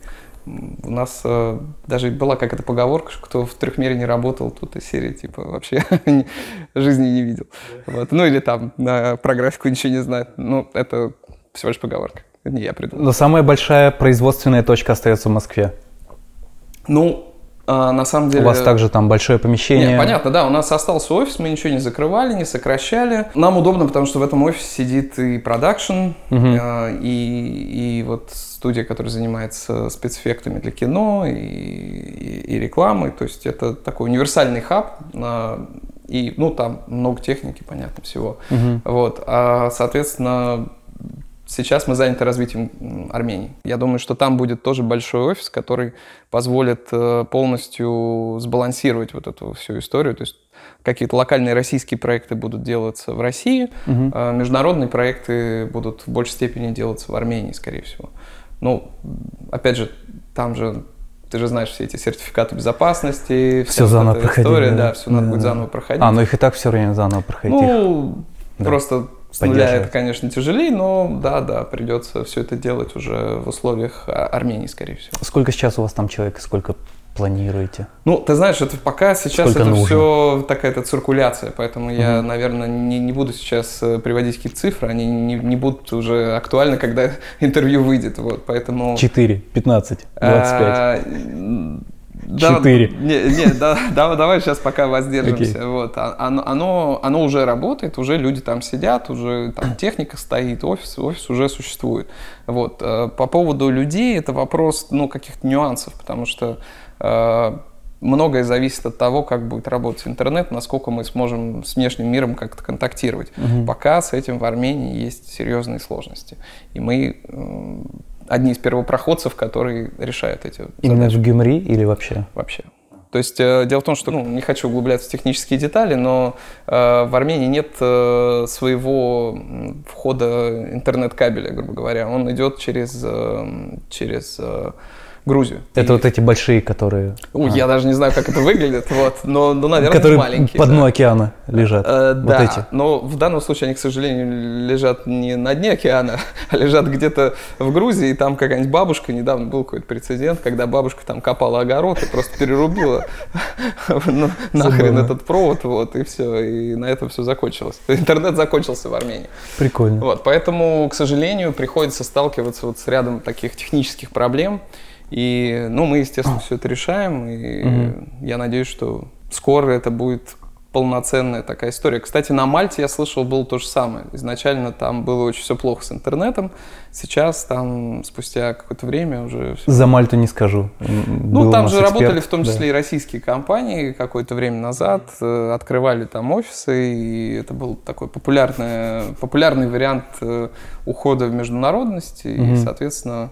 у нас э, даже была какая-то поговорка, что кто в трехмере не работал, тут и серия типа вообще *laughs* жизни не видел. Вот. Ну или там на, про графику ничего не знает. Ну, это всего лишь поговорка. Это не я придумал. Но самая большая производственная точка остается в Москве. Ну, а, на самом деле... У вас также там большое помещение? Нет, понятно, да. У нас остался офис, мы ничего не закрывали, не сокращали. Нам удобно, потому что в этом офисе сидит и продакшн, угу. и, и вот студия, которая занимается спецэффектами для кино и, и, и рекламой. То есть это такой универсальный хаб. И, ну, там много техники, понятно, всего. Угу. Вот. А, соответственно, Сейчас мы заняты развитием Армении. Я думаю, что там будет тоже большой офис, который позволит э, полностью сбалансировать вот эту всю историю. То есть какие-то локальные российские проекты будут делаться в России, угу. а международные проекты будут в большей степени делаться в Армении, скорее всего. Ну, опять же, там же ты же знаешь все эти сертификаты безопасности, все заново проходить, история, да, да все да, надо да. будет заново проходить. А, ну их и так все время заново проходить. Ну, их. просто с нуля это, конечно, тяжелее, но да, да, придется все это делать уже в условиях а, Армении, скорее всего. Сколько сейчас у вас там человек, сколько планируете? Ну, ты знаешь, это пока сейчас Сколько это нужно? все такая-то циркуляция, поэтому угу. я, наверное, не, не буду сейчас э, приводить какие-то цифры, они не, не будут уже актуальны, когда *laughs* интервью выйдет, вот, поэтому... 4, 15, 25. А, Четыре. Да, не, не, да, *laughs* да, давай сейчас пока воздержимся. Okay. Вот, а, оно, оно, оно уже работает, уже люди там сидят, уже там *clears throat* техника стоит, офис, офис уже существует. Вот. Э, по поводу людей это вопрос ну, каких-то нюансов, потому что э, многое зависит от того, как будет работать интернет, насколько мы сможем с внешним миром как-то контактировать. Угу. Пока с этим в Армении есть серьезные сложности. И мы одни из первопроходцев, которые решают эти Именно задачи. в Гюмри или вообще? Вообще. То есть э, дело в том, что ну, не хочу углубляться в технические детали, но э, в Армении нет э, своего входа интернет-кабеля, грубо говоря. Он идет через, э, через э, Грузию. Это и... вот эти большие, которые... У, а. Я даже не знаю, как это выглядит, вот, но, но наверное, которые маленькие. под дно да. океана лежат. Э, вот да, эти. но в данном случае они, к сожалению, лежат не на дне океана, *laughs* а лежат где-то в Грузии, и там какая-нибудь бабушка, недавно был какой-то прецедент, когда бабушка там копала огород и просто перерубила *laughs* нахрен этот провод, вот, и все, и на этом все закончилось. *laughs* Интернет закончился в Армении. Прикольно. Вот, поэтому, к сожалению, приходится сталкиваться вот с рядом таких технических проблем, и, ну, мы, естественно, все это решаем, и угу. я надеюсь, что скоро это будет полноценная такая история. Кстати, на Мальте я слышал, было то же самое. Изначально там было очень все плохо с интернетом. Сейчас там спустя какое-то время уже... Все... За Мальту не скажу. Ну, Был там же эксперт, работали в том числе да. и российские компании какое-то время назад. Э, открывали там офисы, и это был такой популярный, популярный вариант э, ухода в международность. И, угу. соответственно,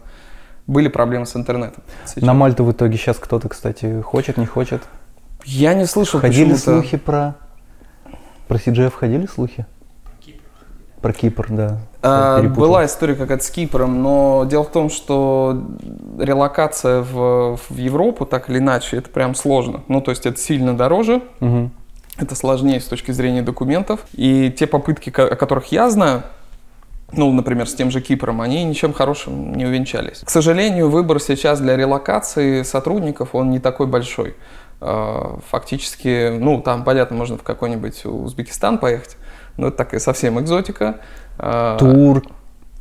были проблемы с интернетом. Сейчас. На Мальту в итоге сейчас кто-то, кстати, хочет, не хочет? Я не слышал Ходили слухи про... Про CGF ходили слухи? Про Кипр, да. А, была история какая-то с Кипром, но дело в том, что релокация в, в Европу, так или иначе, это прям сложно. Ну, то есть это сильно дороже, угу. это сложнее с точки зрения документов. И те попытки, о которых я знаю, ну, например, с тем же Кипром, они ничем хорошим не увенчались. К сожалению, выбор сейчас для релокации сотрудников, он не такой большой. А, фактически, ну, там, понятно, можно в какой-нибудь Узбекистан поехать, но это такая совсем экзотика. А, Тур,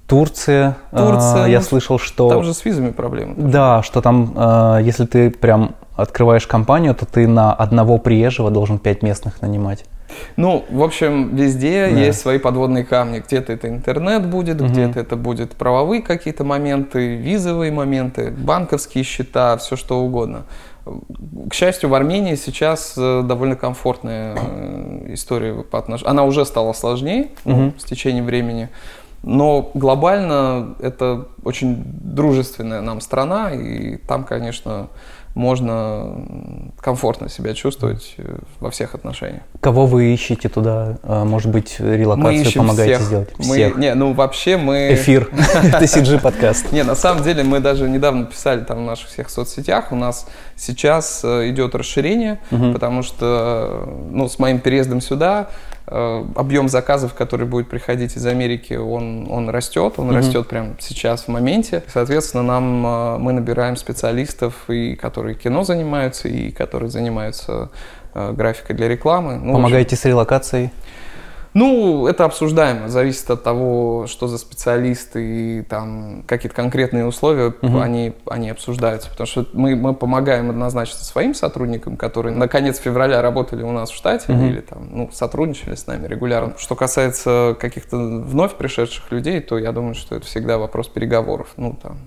Турция. Турция. А, я ну, слышал, что... Там же с визами проблемы. Да, что там, если ты прям открываешь компанию, то ты на одного приезжего должен пять местных нанимать. Ну, в общем, везде да. есть свои подводные камни. Где-то это интернет будет, угу. где-то это будет правовые какие-то моменты, визовые моменты, банковские счета, все что угодно. К счастью, в Армении сейчас э, довольно комфортная э, история по отношению. Она уже стала сложнее угу. с течением времени. Но глобально это очень дружественная нам страна, и там, конечно, можно комфортно себя чувствовать э, во всех отношениях. Кого вы ищете туда? А, может быть, релокацию помогаете всех. сделать? Всех. Мы, не, ну вообще мы... Эфир. *laughs* Это CG подкаст. Не, на самом деле мы даже недавно писали там в наших всех соцсетях. У нас сейчас э, идет расширение, потому что ну, с моим переездом сюда Э, объем заказов, который будет приходить из Америки, он, он растет, он mm-hmm. растет прямо сейчас в моменте. Соответственно, нам э, мы набираем специалистов, и которые кино занимаются, и которые занимаются э, графикой для рекламы. Ну, Помогаете с релокацией? Ну, это обсуждаемо, зависит от того, что за специалисты и там какие-то конкретные условия, угу. они, они обсуждаются. Потому что мы, мы помогаем однозначно своим сотрудникам, которые на конец февраля работали у нас в штате угу. или там, ну, сотрудничали с нами регулярно. Что касается каких-то вновь пришедших людей, то я думаю, что это всегда вопрос переговоров. Ну, там,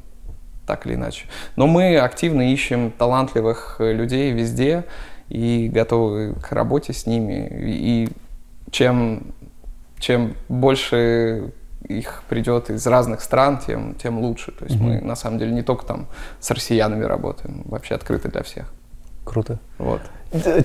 так или иначе. Но мы активно ищем талантливых людей везде и готовы к работе с ними. И чем чем больше их придет из разных стран, тем, тем лучше. То есть mm мы на самом деле не только там с россиянами работаем, вообще открыты для всех. Круто. Вот.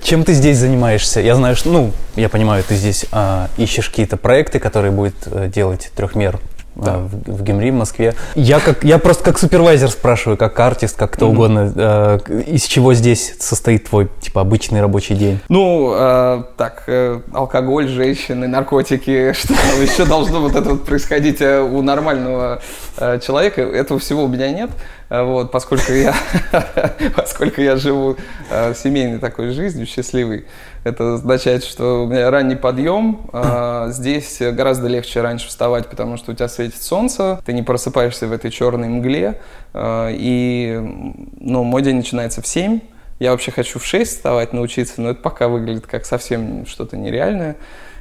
Чем ты здесь занимаешься? Я знаю, что, ну, я понимаю, ты здесь а, ищешь какие-то проекты, которые будет а, делать трехмер да. в, в Гимри, в Москве. Я, как, я просто как супервайзер спрашиваю, как артист, как кто mm-hmm. угодно, э, из чего здесь состоит твой, типа, обычный рабочий день? Ну, э, так, э, алкоголь, женщины, наркотики, *laughs* что еще должно вот это вот происходить э, у нормального э, человека, этого всего у меня нет. Э, вот, поскольку я, *laughs* поскольку я живу э, семейной такой жизнью, счастливой, это означает, что у меня ранний подъем, э, *clears throat* здесь гораздо легче раньше вставать, потому что у тебя светит солнце, ты не просыпаешься в этой черной мгле, э, и ну, мой день начинается в 7, Я вообще хочу в 6 вставать, научиться, но это пока выглядит как совсем что-то нереальное.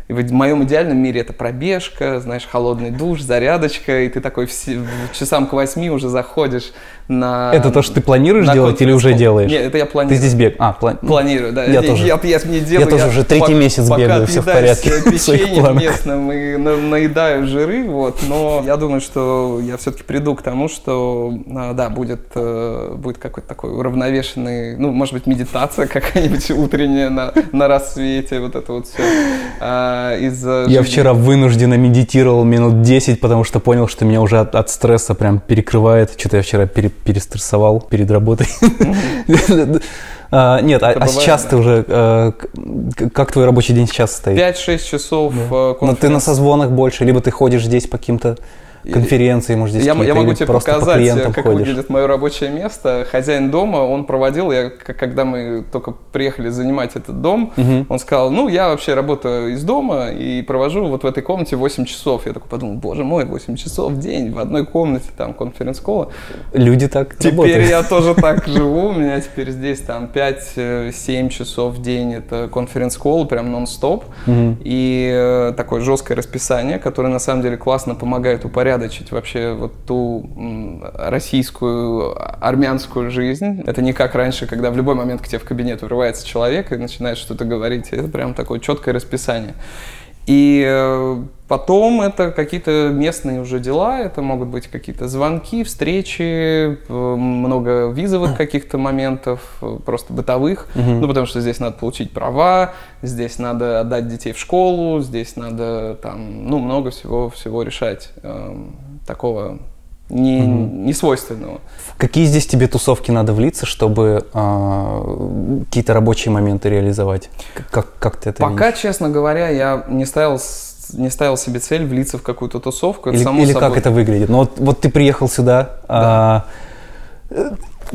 И в моем идеальном мире это пробежка, знаешь, холодный душ, зарядочка, и ты такой все, часам к восьми уже заходишь на... Это то, что ты планируешь делать или уже делаешь? Нет, это я планирую. Ты здесь бег? А, план... *laughs* планирую, да. Я, я тоже. Я, я, не делаю, я тоже уже третий пока, месяц бегаю, все в порядке. печенье местным и на, наедаю жиры, вот. Но я думаю, что я все-таки приду к тому, что, а, да, будет, э, будет какой-то такой уравновешенный, ну, может быть, медитация *laughs* какая-нибудь утренняя на, на рассвете, вот это вот все. А, из Я вчера вынужденно медитировал минут 10, потому что понял, что меня уже от, от стресса прям перекрывает. Что-то я вчера пере, перестрессовал перед работой. *laughs* А, нет, а, а сейчас ты уже, э, как твой рабочий день сейчас стоит? 5-6 часов э, Но ты на созвонах больше, либо ты ходишь здесь по каким-то конференции, может, здесь я, я могу тебе показать, по как ходишь. выглядит мое рабочее место. Хозяин дома, он проводил, я, когда мы только приехали занимать этот дом, угу. он сказал, ну, я вообще работаю из дома и провожу вот в этой комнате 8 часов. Я такой подумал, боже мой, 8 часов в день в одной комнате, там, конференц-кола. Люди так Теперь работают. я *laughs* тоже так живу, у меня теперь здесь там 5-7 часов в день, это конференц-кол, прям нон-стоп. Угу. И э, такое жесткое расписание, которое на самом деле классно помогает упорядочить упорядочить вообще вот ту российскую, армянскую жизнь. Это не как раньше, когда в любой момент к тебе в кабинет врывается человек и начинает что-то говорить. Это прям такое четкое расписание. И э, потом это какие-то местные уже дела, это могут быть какие-то звонки, встречи, э, много визовых *clears throat* каких-то моментов, э, просто бытовых, угу. ну потому что здесь надо получить права, здесь надо отдать детей в школу, здесь надо там, ну много всего всего решать э, такого не, угу. не свойственного. Какие здесь тебе тусовки надо влиться, чтобы э, какие-то рабочие моменты реализовать? Как, как ты это Пока, видишь? честно говоря, я не ставил не ставил себе цель влиться в какую-то тусовку. Это или само или собой. как это выглядит? Ну вот, вот ты приехал сюда, да. а,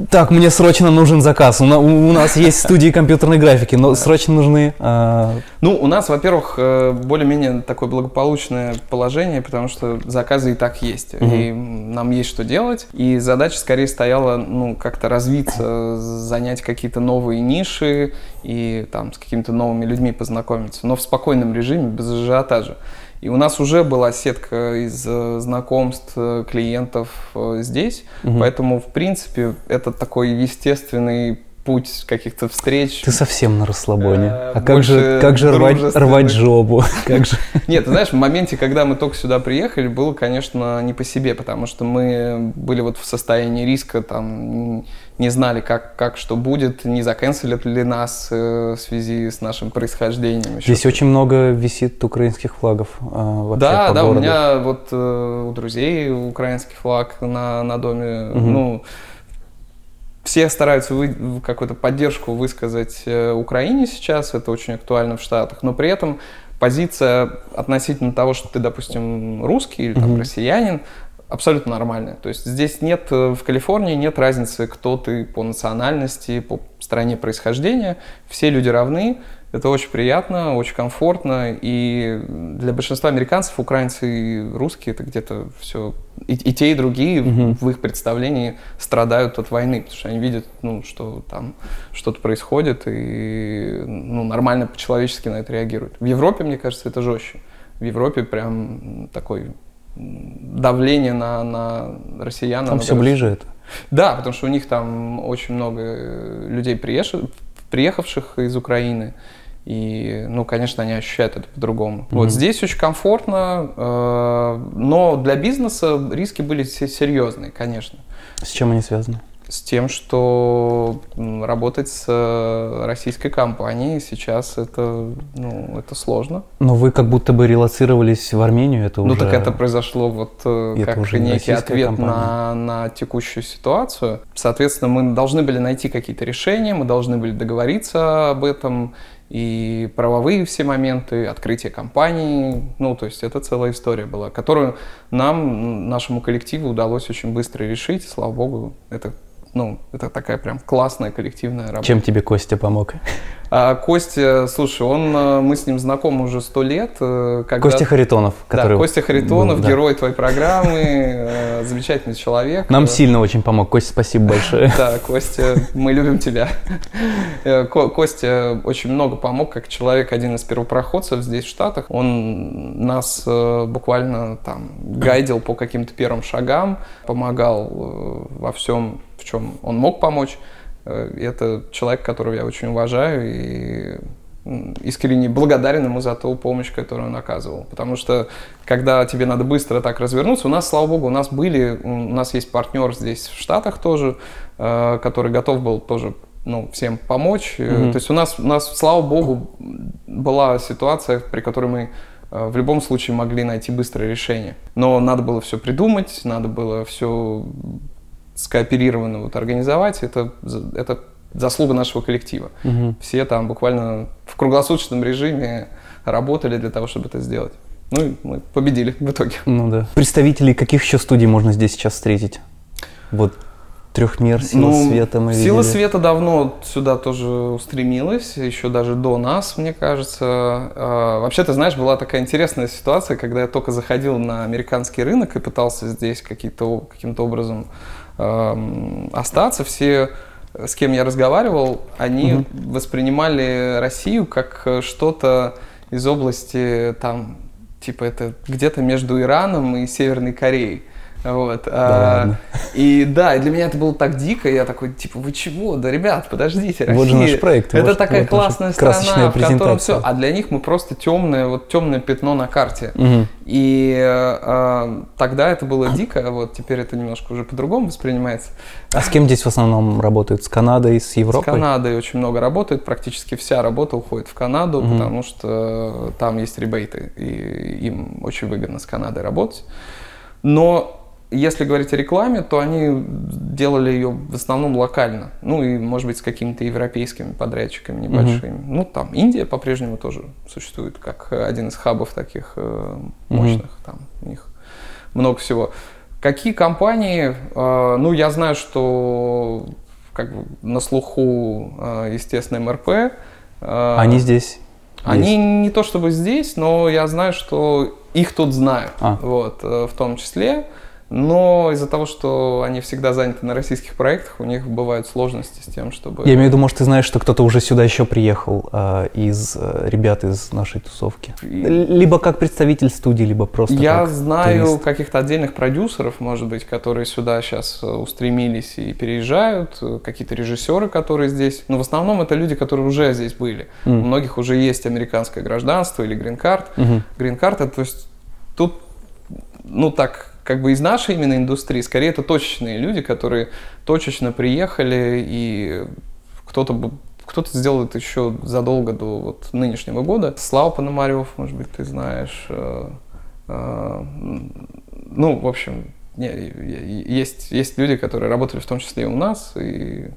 так, мне срочно нужен заказ. У, нас есть студии компьютерной графики, но срочно нужны... А... Ну, у нас, во-первых, э, более-менее такое благополучное положение, потому что заказы и так есть. Угу. И нам есть что делать. И задача скорее стояла, ну, как-то развиться, занять какие-то новые ниши и там с какими-то новыми людьми познакомиться. Но в спокойном режиме, без ажиотажа. И у нас уже была сетка из э, знакомств э, клиентов э, здесь, угу. поэтому, в принципе, это такой естественный путь каких-то встреч. Ты совсем на расслабоне. А как же, как же рвать, рвать жопу? *laughs* Как же? Нет, ты знаешь, в моменте, когда мы только сюда приехали, было, конечно, не по себе, потому что мы были вот в состоянии риска, там, не знали, как, как что будет, не заканцелят ли нас э, в связи с нашим происхождением. Здесь очень много висит украинских флагов э, вообще Да, по да, городу. у меня вот э, у друзей украинский флаг на, на доме, угу. ну, все стараются вы, какую-то поддержку высказать э, Украине сейчас, это очень актуально в Штатах, но при этом позиция относительно того, что ты, допустим, русский или там, mm россиянин, абсолютно нормальная. То есть здесь нет, э, в Калифорнии нет разницы, кто ты по национальности, по стране происхождения. Все люди равны, это очень приятно, очень комфортно, и для большинства американцев, украинцы и русские, это где-то все, и, и те, и другие угу. в их представлении страдают от войны, потому что они видят, ну, что там что-то происходит, и ну, нормально по-человечески на это реагируют. В Европе, мне кажется, это жестче. В Европе прям такой давление на, на россиян. Там все ближе это. Да, потому что у них там очень много людей приехавших, приехавших из Украины. И, ну, конечно, они ощущают это по-другому. Mm-hmm. Вот здесь очень комфортно, э, но для бизнеса риски были серьезные, конечно. С чем они связаны? С тем, что работать с э, российской компанией сейчас это, ну, это сложно. Но вы как будто бы релацировались в Армению, это ну, уже... Ну так это произошло вот э, это как уже некий ответ на, на текущую ситуацию. Соответственно, мы должны были найти какие-то решения, мы должны были договориться об этом, и правовые все моменты, открытие компании, ну, то есть это целая история была, которую нам, нашему коллективу удалось очень быстро решить, слава богу, это ну, это такая прям классная коллективная работа. Чем тебе Костя помог? А, Костя, слушай, он, э, мы с ним знакомы уже сто лет. Когда... Костя Харитонов. Который... Да, Костя Харитонов, был, да. герой твоей программы, замечательный человек. Нам сильно очень помог. Костя, спасибо большое. *laughs* Да, Костя, мы любим тебя. Костя очень много помог, как человек, один из первопроходцев здесь, в Штатах. Он нас буквально там гайдил по каким-то первым шагам, помогал во всем, чем он мог помочь. Э, это человек, которого я очень уважаю и искренне благодарен ему за ту помощь, которую он оказывал. Потому что, когда тебе надо быстро так развернуться, у нас, слава богу, у нас были, у нас есть партнер здесь в Штатах тоже, э, который готов был тоже ну, всем помочь. Mm-hmm. То есть у нас, у нас, слава богу, была ситуация, при которой мы в любом случае могли найти быстрое решение. Но надо было все придумать, надо было все скооперированно вот организовать, это, это заслуга нашего коллектива. Угу. Все там буквально в круглосуточном режиме работали для того, чтобы это сделать. Ну и мы победили в итоге. Ну да. Представителей каких еще студий можно здесь сейчас встретить? Вот трехмер, сила ну, света мы Сила видели. света давно сюда тоже устремилась, еще даже до нас, мне кажется. А, вообще, ты знаешь, была такая интересная ситуация, когда я только заходил на американский рынок и пытался здесь каким-то образом остаться. Все, с кем я разговаривал, они угу. воспринимали Россию как э, что-то из области там типа это где-то между Ираном и Северной Кореей. Вот. Да, а, и да, и для меня это было так дико, я такой, типа, вы чего? Да, ребят, подождите, Россия. Вот же наш проект. Это вот, такая вот классная страна, в котором все. А для них мы просто темное, вот темное пятно на карте. Угу. И а, тогда это было дико, а вот теперь это немножко уже по-другому воспринимается. А с кем здесь в основном работают? С Канадой, с Европой? С Канадой очень много работает, практически вся работа уходит в Канаду, угу. потому что там есть ребейты, и им очень выгодно с Канадой работать. Но если говорить о рекламе, то они делали ее в основном локально. Ну и, может быть, с какими-то европейскими подрядчиками небольшими. Mm-hmm. Ну, там Индия по-прежнему тоже существует как один из хабов таких э, мощных. Mm-hmm. Там у них много всего. Какие компании? Э, ну, я знаю, что как бы на слуху, э, естественно, МРП. Э, они здесь? Они есть. не то чтобы здесь, но я знаю, что их тут знают. А. Вот, э, в том числе. Но из-за того, что они всегда заняты на российских проектах, у них бывают сложности с тем, чтобы... Я имею в виду, может, ты знаешь, что кто-то уже сюда еще приехал э, из э, ребят из нашей тусовки? И... Либо как представитель студии, либо просто Я знаю турист. каких-то отдельных продюсеров, может быть, которые сюда сейчас э, устремились и переезжают, э, какие-то режиссеры, которые здесь... Но в основном это люди, которые уже здесь были. Mm. У многих уже есть американское гражданство или грин-карт. Mm-hmm. Грин-карт, то есть тут, ну так как бы из нашей именно индустрии, скорее это точечные люди, которые точечно приехали, и кто-то кто-то сделал это еще задолго до вот нынешнего года. Слава Пономарев, может быть, ты знаешь. Э, э, ну, в общем, есть, есть люди, которые работали в том числе и у нас, и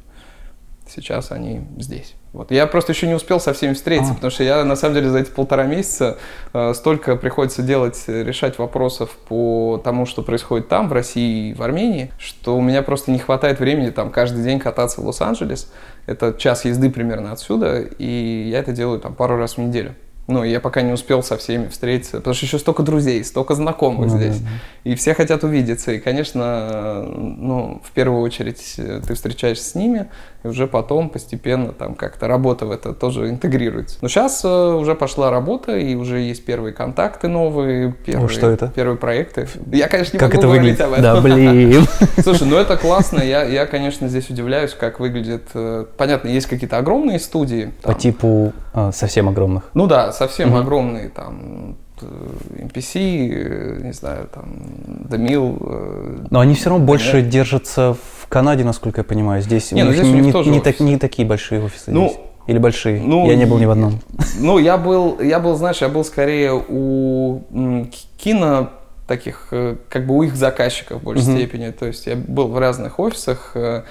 сейчас они здесь. Вот. Я просто еще не успел со всеми встретиться, а. потому что я на самом деле за эти полтора месяца э, столько приходится делать, решать вопросов по тому, что происходит там, в России и в Армении, что у меня просто не хватает времени там каждый день кататься в Лос-Анджелес. Это час езды примерно отсюда, и я это делаю там пару раз в неделю. Ну, я пока не успел со всеми встретиться, потому что еще столько друзей, столько знакомых mm-hmm. здесь, и все хотят увидеться. И, конечно, ну, в первую очередь ты встречаешься с ними, и уже потом постепенно там как-то работа в это тоже интегрируется. Но сейчас э, уже пошла работа, и уже есть первые контакты новые, первые, О, что это? первые проекты. Я, конечно, не как могу это говорить выглядит? об этом. Да, блин. *laughs* Слушай, ну это классно. Я, я, конечно, здесь удивляюсь, как выглядит. Э, понятно, есть какие-то огромные студии. Там. По типу а, совсем огромных. Ну да, совсем угу. огромные там NPC, не знаю, там, Demil. Но они все равно больше держатся в Канаде, насколько я понимаю. Здесь, не, ну, здесь не, не, не, так, не такие большие офисы ну, здесь. Или большие? Ну, я не был ни в одном. *laughs* Ну, я был, я был, знаешь, я был скорее у кино таких, э, как бы у их заказчиков в большей mm-hmm. степени. То есть я был в разных офисах, э,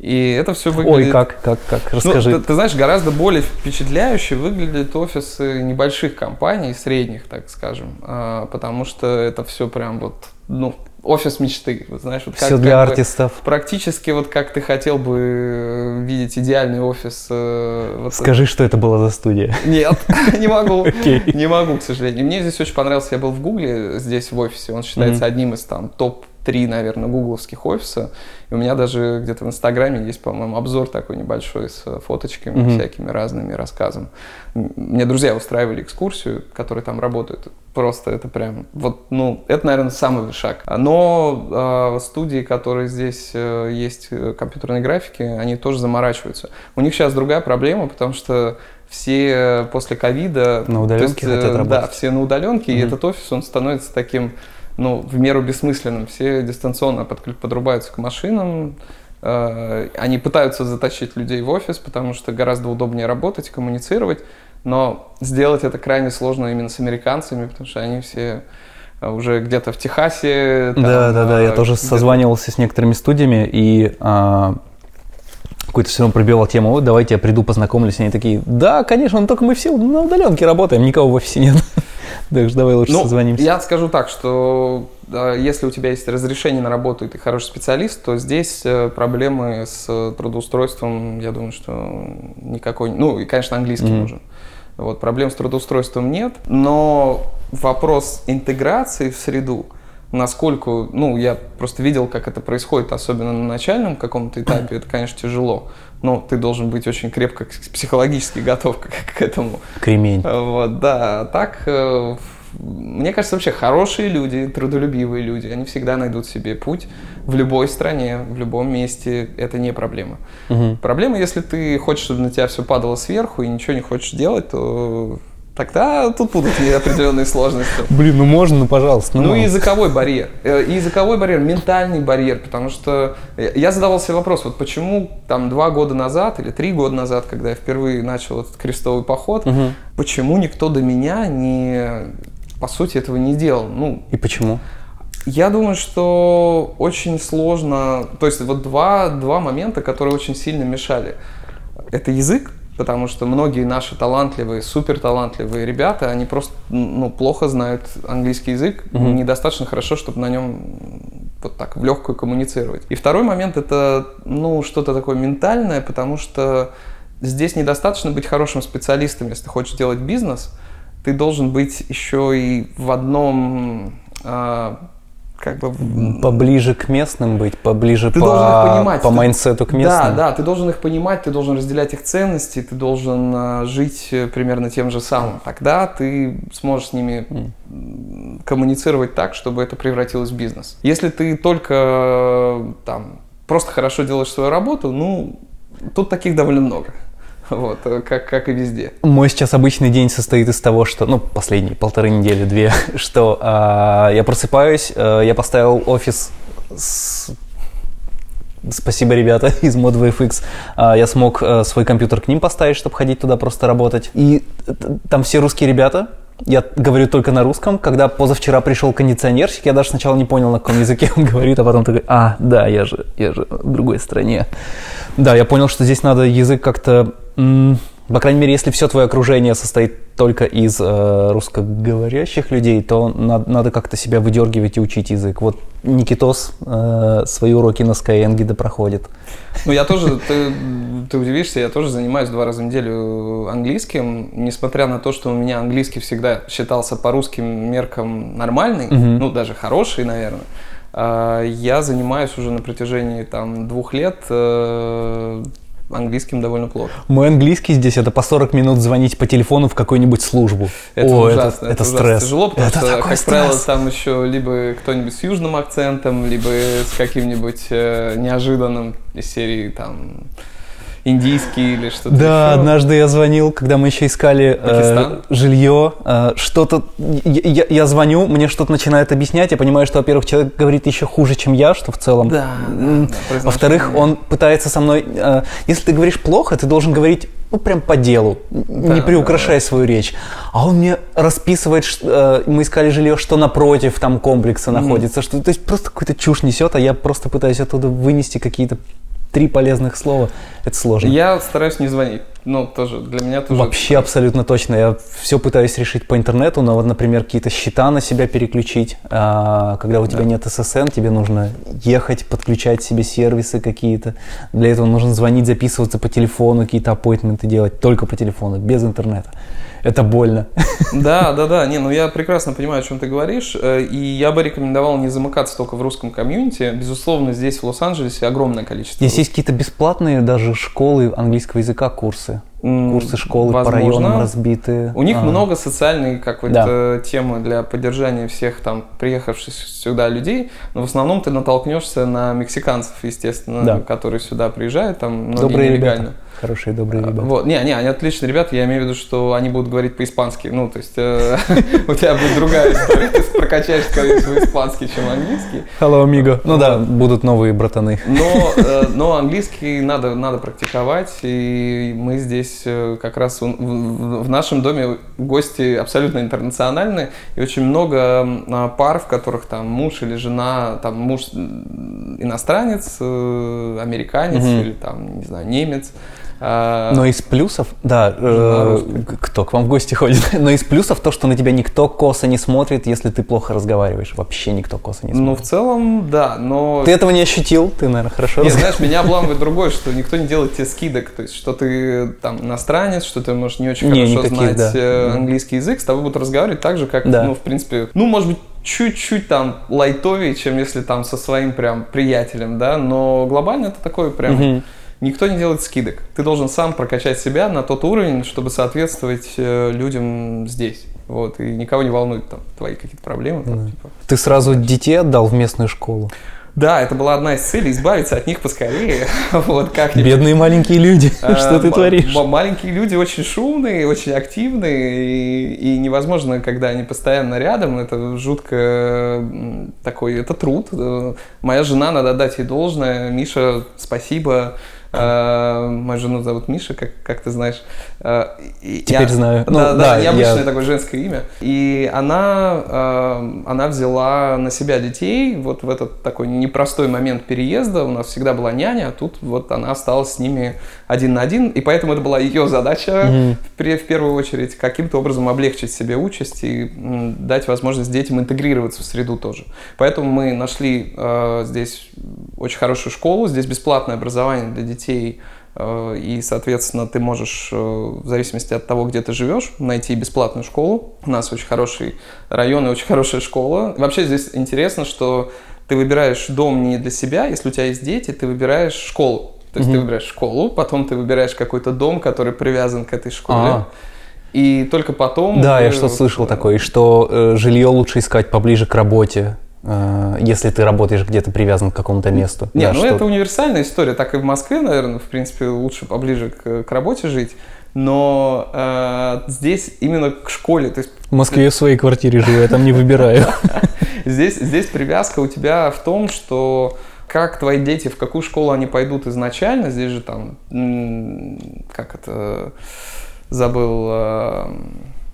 и это все выглядит... Ой, как, как, как, ну, расскажи. Ну, ты, ты знаешь, гораздо более впечатляюще выглядят офисы небольших компаний, средних, так скажем, а, потому что это все прям вот, ну, офис мечты. Вот, знаешь, вот как, Все для как артистов. Бы, практически вот как ты хотел бы э, видеть идеальный офис. Э, вот Скажи, это. что это была за студия. Нет, *laughs* *laughs* не могу. Okay. Не могу, к сожалению. Мне здесь очень понравился. Я был в Гугле здесь в офисе. Он считается mm-hmm. одним из там топ три, наверное, гугловских офиса. И у меня даже где-то в Инстаграме есть, по-моему, обзор такой небольшой с фоточками mm-hmm. всякими разными рассказами. Мне друзья устраивали экскурсию, которые там работают. Просто это прям, вот, ну, это, наверное, самый шаг. Но э, студии, которые здесь э, есть э, компьютерной графики, они тоже заморачиваются. У них сейчас другая проблема, потому что все после ковида... На удаленке есть, хотят работать. Да, все на удаленке, mm-hmm. и этот офис, он становится таким ну, в меру бессмысленным. Все дистанционно подрубаются к машинам, э, они пытаются затащить людей в офис, потому что гораздо удобнее работать, коммуницировать, но сделать это крайне сложно именно с американцами, потому что они все уже где-то в Техасе. Там, да, да, да. Я тоже созванивался с некоторыми студиями и а, какой-то все равно пробивал тему. Вот давайте я приду, познакомлюсь. Они такие, да, конечно, но только мы все на удаленке работаем, никого в офисе нет. Так что давай лучше ну, созвонимся. Я скажу так, что если у тебя есть разрешение на работу и ты хороший специалист, то здесь э, проблемы с трудоустройством, я думаю, что никакой... Ну, и, конечно, английский mm-hmm. нужен. Вот, проблем с трудоустройством нет, но вопрос интеграции в среду, насколько, ну, я просто видел, как это происходит, особенно на начальном каком-то этапе, это, конечно, тяжело. Но ты должен быть очень крепко психологически готов к, к этому. Кремень. Вот, да. Так, э, мне кажется, вообще хорошие люди, трудолюбивые люди, они всегда найдут себе путь в любой стране, в любом месте. Это не проблема. Угу. Проблема, если ты хочешь, чтобы на тебя все падало сверху и ничего не хочешь делать, то Тогда тут будут определенные сложности. Блин, ну можно, ну пожалуйста. Ну, ну и языковой барьер. Э, и языковой барьер, ментальный барьер, потому что я задавал себе вопрос, вот почему там два года назад или три года назад, когда я впервые начал этот крестовый поход, угу. почему никто до меня не, по сути, этого не делал? Ну, и почему? Я думаю, что очень сложно, то есть вот два, два момента, которые очень сильно мешали. Это язык, потому что многие наши талантливые, супер талантливые ребята, они просто ну, плохо знают английский язык, mm-hmm. недостаточно хорошо, чтобы на нем вот так в легкую коммуницировать. И второй момент это ну что-то такое ментальное, потому что здесь недостаточно быть хорошим специалистом, если ты хочешь делать бизнес, ты должен быть еще и в одном а, как бы... Поближе к местным быть, поближе ты по, должен их понимать. по майнсету к местным. Да, да, ты должен их понимать, ты должен разделять их ценности, ты должен uh, жить э, примерно тем же самым. Тогда ты сможешь с ними mm. коммуницировать так, чтобы это превратилось в бизнес. Если ты только э, там просто хорошо делаешь свою работу, ну, тут таких довольно много. *laughs* Вот, э, как, как и везде. Мой сейчас обычный день состоит из того, что, ну, последние полторы недели, две, *laughs* что э, я просыпаюсь, э, я поставил офис с Спасибо, ребята *laughs* из Mod2FX. А, я смог э, свой компьютер к ним поставить, чтобы ходить туда просто работать. И там все русские ребята. Я говорю только на русском. Когда позавчера пришел кондиционерщик, я даже сначала не понял, на каком языке он говорит, а потом такой, а, да, я же, я же в другой стране. Да, я понял, что здесь надо язык как-то по крайней мере, если все твое окружение состоит только из э, русскоговорящих людей, то надо, надо как-то себя выдергивать и учить язык. Вот Никитос э, свои уроки на Skyeng да проходит. Ну, я тоже, ты, ты удивишься, я тоже занимаюсь два раза в неделю английским, несмотря на то, что у меня английский всегда считался по русским меркам нормальный, угу. ну, даже хороший, наверное. А, я занимаюсь уже на протяжении там двух лет э, английским довольно плохо. Мой английский здесь это по 40 минут звонить по телефону в какую-нибудь службу. Это О, ужасно. Это, это, это стресс. тяжело, потому это что, как стресс. правило, там еще либо кто-нибудь с южным акцентом, либо с каким-нибудь э, неожиданным из серии там индийский или что-то Да, еще. однажды я звонил, когда мы еще искали э, жилье, э, что-то, я, я звоню, мне что-то начинает объяснять, я понимаю, что, во-первых, человек говорит еще хуже, чем я, что в целом. Да. да, да Во-вторых, он пытается со мной, э, если ты говоришь плохо, ты должен говорить ну, прям по делу, да, не приукрашая да, да. свою речь. А он мне расписывает, что, э, мы искали жилье, что напротив там комплекса mm-hmm. находится, что, то есть просто какую-то чушь несет, а я просто пытаюсь оттуда вынести какие-то три полезных слова, это сложно. Я стараюсь не звонить. Ну, тоже для меня тоже... Вообще абсолютно точно. Я все пытаюсь решить по интернету, но вот, например, какие-то счета на себя переключить. А, когда у тебя да. нет ССН, тебе нужно ехать, подключать себе сервисы какие-то. Для этого нужно звонить, записываться по телефону, какие-то аппойтменты делать только по телефону, без интернета это больно. Да, да, да. Не, ну я прекрасно понимаю, о чем ты говоришь. Э, и я бы рекомендовал не замыкаться только в русском комьюнити. Безусловно, здесь, в Лос-Анджелесе, огромное количество. Здесь есть какие-то бесплатные даже школы английского языка курсы. Курсы школы Возможно. по районам разбиты. У них а. много социальной как вот, да. Э, темы для поддержания всех там приехавших сюда людей, но в основном ты натолкнешься на мексиканцев, естественно, да. которые сюда приезжают, там многие Добрые нелегально. Ребята. Хорошие, добрые ребята. Вот. Не, не, они отличные ребята, я имею в виду, что они будут говорить по-испански. Ну, то есть э, *laughs* у тебя будет другая история, ты прокачаешь скорее свой испанский, чем английский. Hello, amigo. Ну да, будут новые братаны. Но, э, но английский надо, надо практиковать, и мы здесь э, как раз в нашем доме гости абсолютно интернациональные, и очень много пар, в которых там муж или жена, там муж иностранец, американец или там, не знаю, немец, а, Но из плюсов, да, э, кто к вам в гости ходит, *laughs* но из плюсов то, что на тебя никто косо не смотрит, если ты плохо разговариваешь. Вообще никто косо не смотрит. Ну, в целом, да, но... Ты этого не ощутил, ты, наверное, хорошо Нет, знаешь, меня обламывает *laughs* другое, что никто не делает тебе скидок, то есть, что ты там иностранец, что ты можешь не очень не, хорошо знать да. Э, английский язык, с тобой будут разговаривать так же, как, да. ну, в принципе, ну, может быть, чуть-чуть там лайтовее, чем если там со своим прям приятелем, да, но глобально это такой прям... Угу Никто не делает скидок. Ты должен сам прокачать себя на тот уровень, чтобы соответствовать э, людям здесь. Вот, и никого не волнует там твои какие-то проблемы. Там, да. типа. Ты сразу детей отдал в местную школу? Да, это была одна из целей, избавиться от них поскорее. *laughs* вот, как Бедные маленькие люди, *laughs* а, что ты творишь? Маленькие люди очень шумные, очень активные, и, невозможно, когда они постоянно рядом, это жутко такой, это труд. Э, моя жена, надо дать ей должное. Миша, спасибо Э, мою жену зовут Миша, как, как ты знаешь. Э, Теперь я, знаю. Да, ну, да, да, необычное я... такое женское имя. И она, э, она взяла на себя детей вот в этот такой непростой момент переезда. У нас всегда была няня, а тут вот она осталась с ними один на один. И поэтому это была ее задача mm-hmm. в, в первую очередь каким-то образом облегчить себе участь и дать возможность детям интегрироваться в среду тоже. Поэтому мы нашли э, здесь очень хорошую школу, здесь бесплатное образование для детей детей, э, и, соответственно, ты можешь, э, в зависимости от того, где ты живешь, найти бесплатную школу. У нас очень хороший район и очень хорошая школа. Вообще здесь интересно, что ты выбираешь дом не для себя, если у тебя есть дети, ты выбираешь школу. То есть mm-hmm. ты выбираешь школу, потом ты выбираешь какой-то дом, который привязан к этой школе. А-а-а. И только потом... Да, я что-то слышал такое, что э, жилье лучше искать поближе к работе. Э, если ты работаешь где-то привязан к какому-то месту. Нет, да, ну что... это универсальная история. Так и в Москве, наверное, в принципе, лучше поближе к, к работе жить. Но э, здесь именно к школе. То есть... В Москве в своей квартире живу, я там не выбираю. *laughs* Здесь, здесь привязка у тебя в том, что как твои дети, в какую школу они пойдут изначально, здесь же там, как это, забыл, э,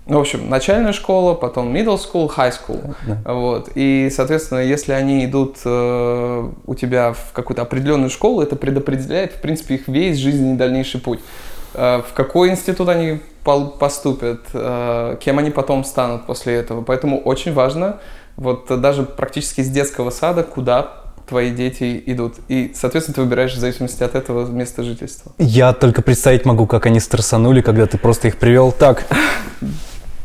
ну, в общем, начальная школа, потом middle school, high school. Да. Вот. И, соответственно, если они идут э, у тебя в какую-то определенную школу, это предопределяет, в принципе, их весь жизненный дальнейший путь. Э, в какой институт они поступят, э, кем они потом станут после этого. Поэтому очень важно, вот даже практически с детского сада, куда твои дети идут. И, соответственно, ты выбираешь в зависимости от этого место жительства. Я только представить могу, как они стрессанули, когда ты просто их привел так. *laughs*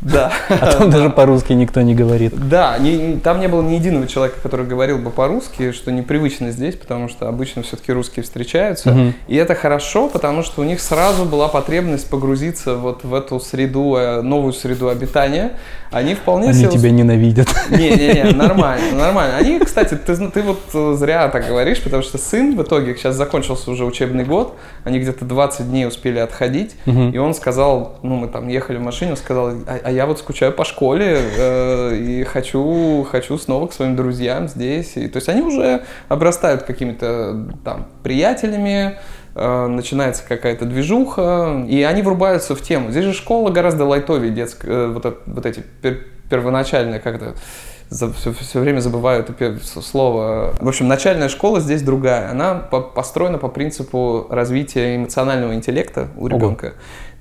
Да. *laughs* А там даже по-русски никто не говорит. Да, не, там не было ни единого человека, который говорил бы по-русски, что непривычно здесь, потому что обычно все-таки русские встречаются. Угу. И это хорошо, потому что у них сразу была потребность погрузиться вот в эту среду, э, новую среду обитания. Они вполне Они тебя ненавидят. Не-не-не, нормально, нормально. Они, кстати, ты, ты вот зря так говоришь, потому что сын в итоге, сейчас закончился уже учебный год, они где-то 20 дней успели отходить, угу. и он сказал, ну, мы там ехали в машине, он сказал, а, а я вот скучаю по школе э, и хочу, хочу снова к своим друзьям здесь. И, то есть они уже обрастают какими-то там приятелями, э, начинается какая-то движуха, и они врубаются в тему. Здесь же школа гораздо лайтовее детская, э, вот, вот эти пер, первоначальные как-то за, все, все время забываю это слово. В общем, начальная школа здесь другая. Она по, построена по принципу развития эмоционального интеллекта у ребенка. Ого.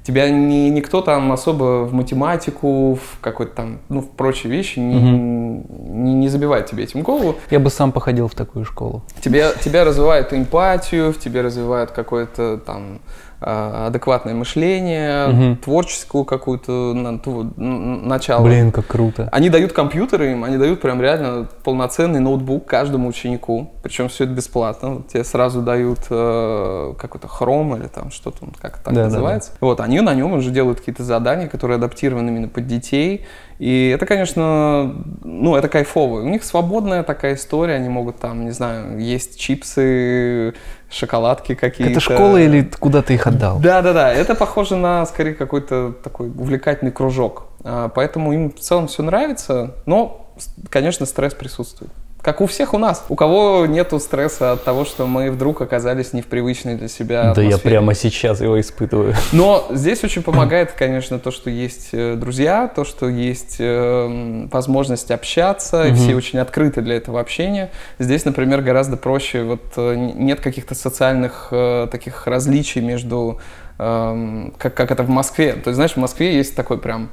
Тебя не, никто там особо в математику, в какой-то там, ну, в прочие вещи не, угу. не, не забивает тебе этим голову. Я бы сам походил в такую школу. Тебя, тебя развивает эмпатию, в тебе развивает какое-то там адекватное мышление, угу. творческую какую-то начало. Блин, как круто. Они дают компьютеры им, они дают прям реально полноценный ноутбук каждому ученику, причем все это бесплатно. Вот тебе сразу дают э, какой-то хром или там что-то, как так да, называется. Да, да. Вот, они на нем уже делают какие-то задания, которые адаптированы именно под детей. И это, конечно, ну, это кайфово. У них свободная такая история, они могут там, не знаю, есть чипсы, шоколадки какие-то. Это школа или куда ты их отдал? Да, да, да. Это похоже на скорее какой-то такой увлекательный кружок. А, поэтому им в целом все нравится, но, конечно, стресс присутствует. Как у всех у нас. У кого нету стресса от того, что мы вдруг оказались не в привычной для себя атмосфере. Да я прямо сейчас его испытываю. Но здесь очень помогает, конечно, то, что есть э, друзья, то, что есть э, возможность общаться, и все очень открыты для этого общения. Здесь, например, гораздо проще, вот э, нет каких-то социальных таких различий между, эм, как, как это в Москве. То есть, знаешь, в Москве есть такой прям,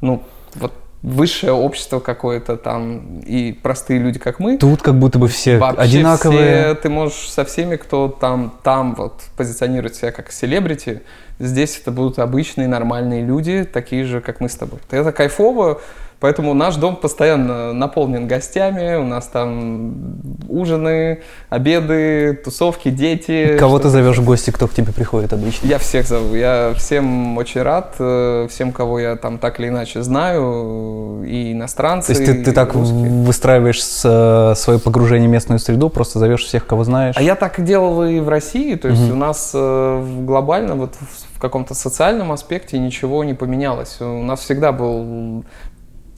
ну, вот высшее общество какое-то там и простые люди, как мы. Тут как будто бы все Вообще одинаковые. Все, ты можешь со всеми, кто там, там вот позиционирует себя как селебрити, здесь это будут обычные нормальные люди, такие же, как мы с тобой. Это кайфово, Поэтому наш дом постоянно наполнен гостями, у нас там ужины, обеды, тусовки, дети. Кого ты зовешь в гости, кто к тебе приходит обычно? Я всех зову, я всем очень рад, э, всем, кого я там так или иначе знаю, и иностранцы. То есть ты, ты так русские. выстраиваешь э, свое погружение в местную среду, просто зовешь всех, кого знаешь? А я так делал и в России, то есть угу. у нас э, глобально вот в каком-то социальном аспекте ничего не поменялось. У нас всегда был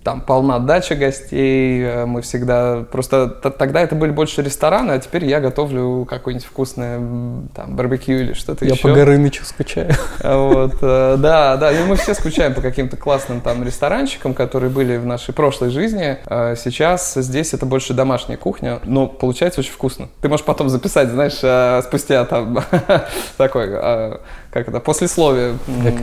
там полна дача гостей, э, мы всегда... Просто тогда это были больше рестораны, а теперь я готовлю какое-нибудь вкусное там барбекю или что-то я еще. Я по Горынычу скучаю. Вот, э, да, да, и мы все скучаем по каким-то классным там ресторанчикам, которые были в нашей прошлой жизни. А сейчас здесь это больше домашняя кухня, но получается очень вкусно. Ты можешь потом записать, знаешь, э, спустя там *laughs* такой как это, послесловие как...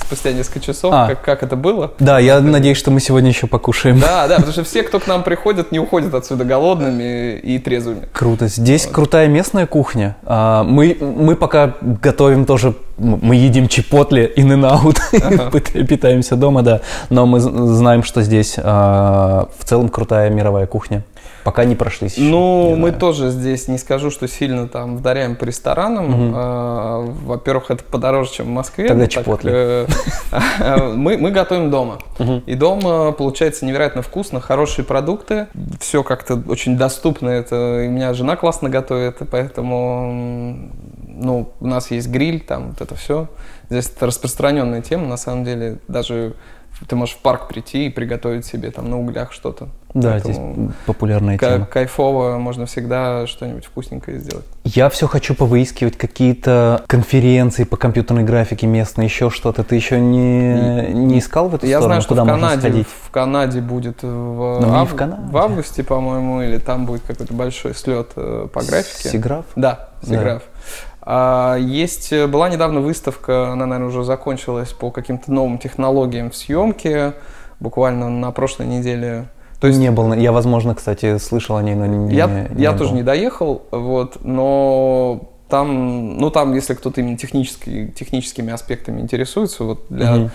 спустя несколько часов, а. как, как это было. Да, я это... надеюсь, что мы сегодня еще покушаем. Да, да, потому что все, кто к нам приходит, не уходят отсюда голодными и трезвыми. Круто. Здесь вот. крутая местная кухня. А, мы, мы пока готовим тоже, мы едим чипотле, in and out, *laughs* ага. питаемся дома, да, но мы знаем, что здесь а, в целом крутая мировая кухня. Пока не прошлись. Ну, мы знаю. тоже здесь не скажу, что сильно там вдаряем по ресторанам. Угу. А, во-первых, это подороже, чем в Москве. Тогда чепотли. Э, *laughs* мы, мы готовим дома. Угу. И дома получается невероятно вкусно, хорошие продукты. Все как-то очень доступно. Это и меня жена классно готовит, поэтому ну, у нас есть гриль, там вот это все. Здесь это распространенная тема, на самом деле. Даже ты можешь в парк прийти и приготовить себе там на углях что-то. Да, Поэтому здесь популярная тема. Кайфово, можно всегда что-нибудь вкусненькое сделать. Я все хочу повыискивать какие-то конференции по компьютерной графике местные, еще что-то. Ты еще не, не искал в эту Я сторону? знаю, что Куда в Канаде, в Канаде будет в, ну, ав... в, Канаде. в августе, по-моему, или там будет какой-то большой слет э, по графике. Сиграф? Да, Сиграф. Да. А, есть, э, была недавно выставка, она, наверное, уже закончилась по каким-то новым технологиям в съемке, буквально на прошлой неделе. То есть, не был, я, возможно, кстати, слышал о ней, но не Я, не я был. тоже не доехал, вот, но там, ну там, если кто-то именно технически, техническими аспектами интересуется, вот для угу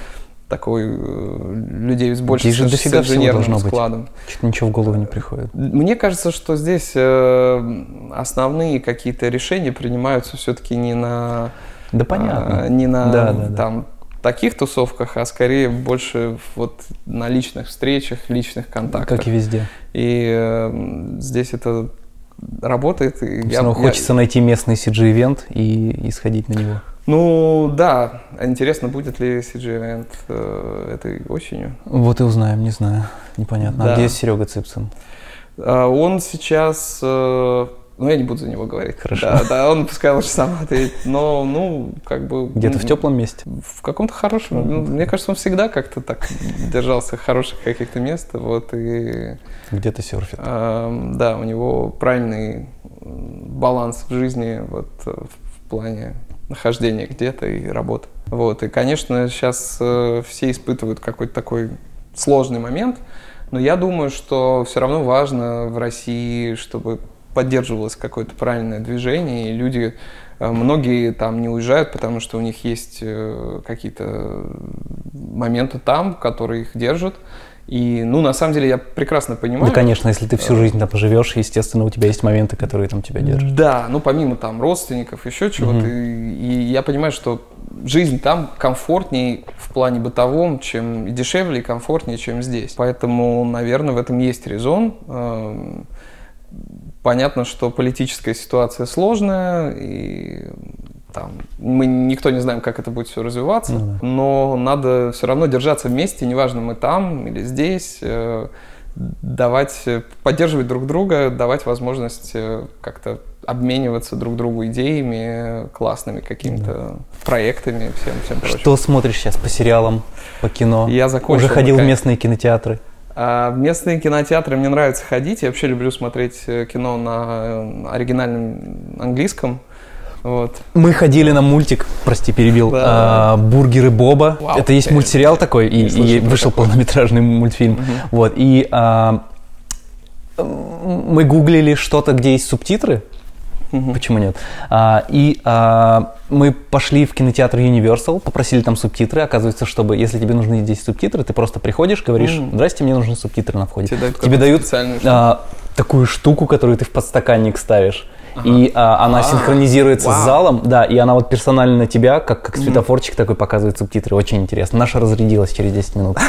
такой э, людей с большим же с инженерным складом. Что-то ничего в голову не приходит. Мне кажется, что здесь э, основные какие-то решения принимаются все-таки не на... Да понятно. не на да, да, там, таких тусовках, а скорее больше вот на личных встречах, личных контактах. Как и везде. И э, здесь это работает. И я, хочется я... найти местный CG-ивент и, и сходить на него. Ну да, интересно, будет ли CG-event э, этой осенью. Вот и узнаем, не знаю, непонятно. А да. А где Серега Цыпцин? А, он сейчас, э, Ну, я не буду за него говорить. Хорошо. Да, да, он пускай лучше сам ответит. Но, ну, как бы... Где-то ну, в теплом месте? В каком-то хорошем. Ну, мне кажется, он всегда как-то так держался хороших каких-то мест. Вот, и... Где-то серфит. Э, да, у него правильный баланс в жизни вот, в плане нахождения где-то и работы. Вот, и, конечно, сейчас э, все испытывают какой-то такой сложный момент, но я думаю, что все равно важно в России, чтобы поддерживалось какое-то правильное движение, и люди, э, многие там не уезжают, потому что у них есть э, какие-то моменты там, которые их держат, и, ну, на самом деле, я прекрасно понимаю. Ну, конечно, если ты всю жизнь там поживешь, естественно, у тебя есть моменты, которые там тебя держат. Да, ну, помимо там родственников, еще чего-то. Угу. И, и я понимаю, что жизнь там комфортнее в плане бытовом, чем и дешевле, и комфортнее, чем здесь. Поэтому, наверное, в этом есть резон. Эм, понятно, что политическая ситуация сложная, и там, мы никто не знаем, как это будет все развиваться, ну, да. но надо все равно держаться вместе, неважно, мы там или здесь, э, давать, поддерживать друг друга, давать возможность э, как-то обмениваться друг другу идеями, классными какими-то да. проектами, всем, всем прочим. Что смотришь сейчас по сериалам, по кино? Я закончил. Уже ходил в местные кинотеатры? А в местные кинотеатры мне нравится ходить. Я вообще люблю смотреть э, кино на оригинальном английском. Вот. Мы ходили на мультик, прости, перебил, да. а, «Бургеры Боба». Вау, Это есть мультсериал такой, и, и вышел такой. полнометражный мультфильм. Угу. Вот, и а, мы гуглили что-то, где есть субтитры, Угу. Почему нет? А, и а, мы пошли в кинотеатр Universal, попросили там субтитры. Оказывается, чтобы, если тебе нужны здесь субтитры, ты просто приходишь, говоришь, угу. здрасте, мне нужны субтитры на входе. Тебе дают, тебе дают а, такую штуку, которую ты в подстаканник ставишь. И а, она а, синхронизируется вау. с залом, да, и она вот персонально на тебя, как, как светофорчик такой показывает субтитры. Очень интересно. Наша разрядилась через 10 минут. *laughs*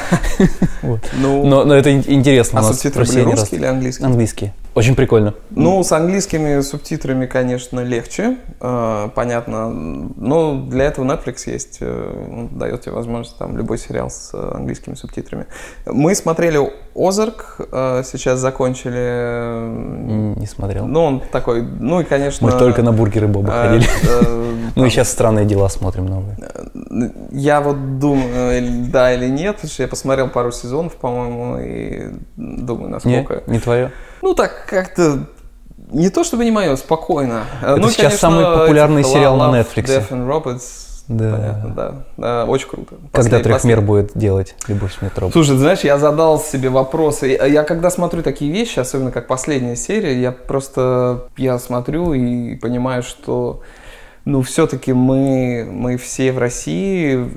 Ну, но это интересно. А субтитры были русские или английские? Английские. Очень прикольно. Ну, с английскими субтитрами, конечно, легче, э, понятно. Но для этого Netflix есть, э, он дает тебе возможность там любой сериал с э, английскими субтитрами. Мы смотрели Озарк, э, сейчас закончили. Не смотрел. Ну, он такой, ну и, конечно... Мы только на бургеры Боба э, ходили. Э, *laughs* ну и сейчас странные дела смотрим новые. Я вот думаю, да или нет, потому что я посмотрел пару сезонов, по-моему, и думаю, насколько... Не, не твое? Ну так, как-то не то чтобы не мое, спокойно. Это ну, сейчас конечно, самый популярный сериал на Netflix. Death and Robots. Да. Понятно, да. да. Очень круто. Когда Послед... Трехмер будет делать «Любовь метро»? Слушай, ты знаешь, я задал себе вопросы. Я когда смотрю такие вещи, особенно как последняя серия, я просто, я смотрю и понимаю, что ну, все-таки мы, мы все в России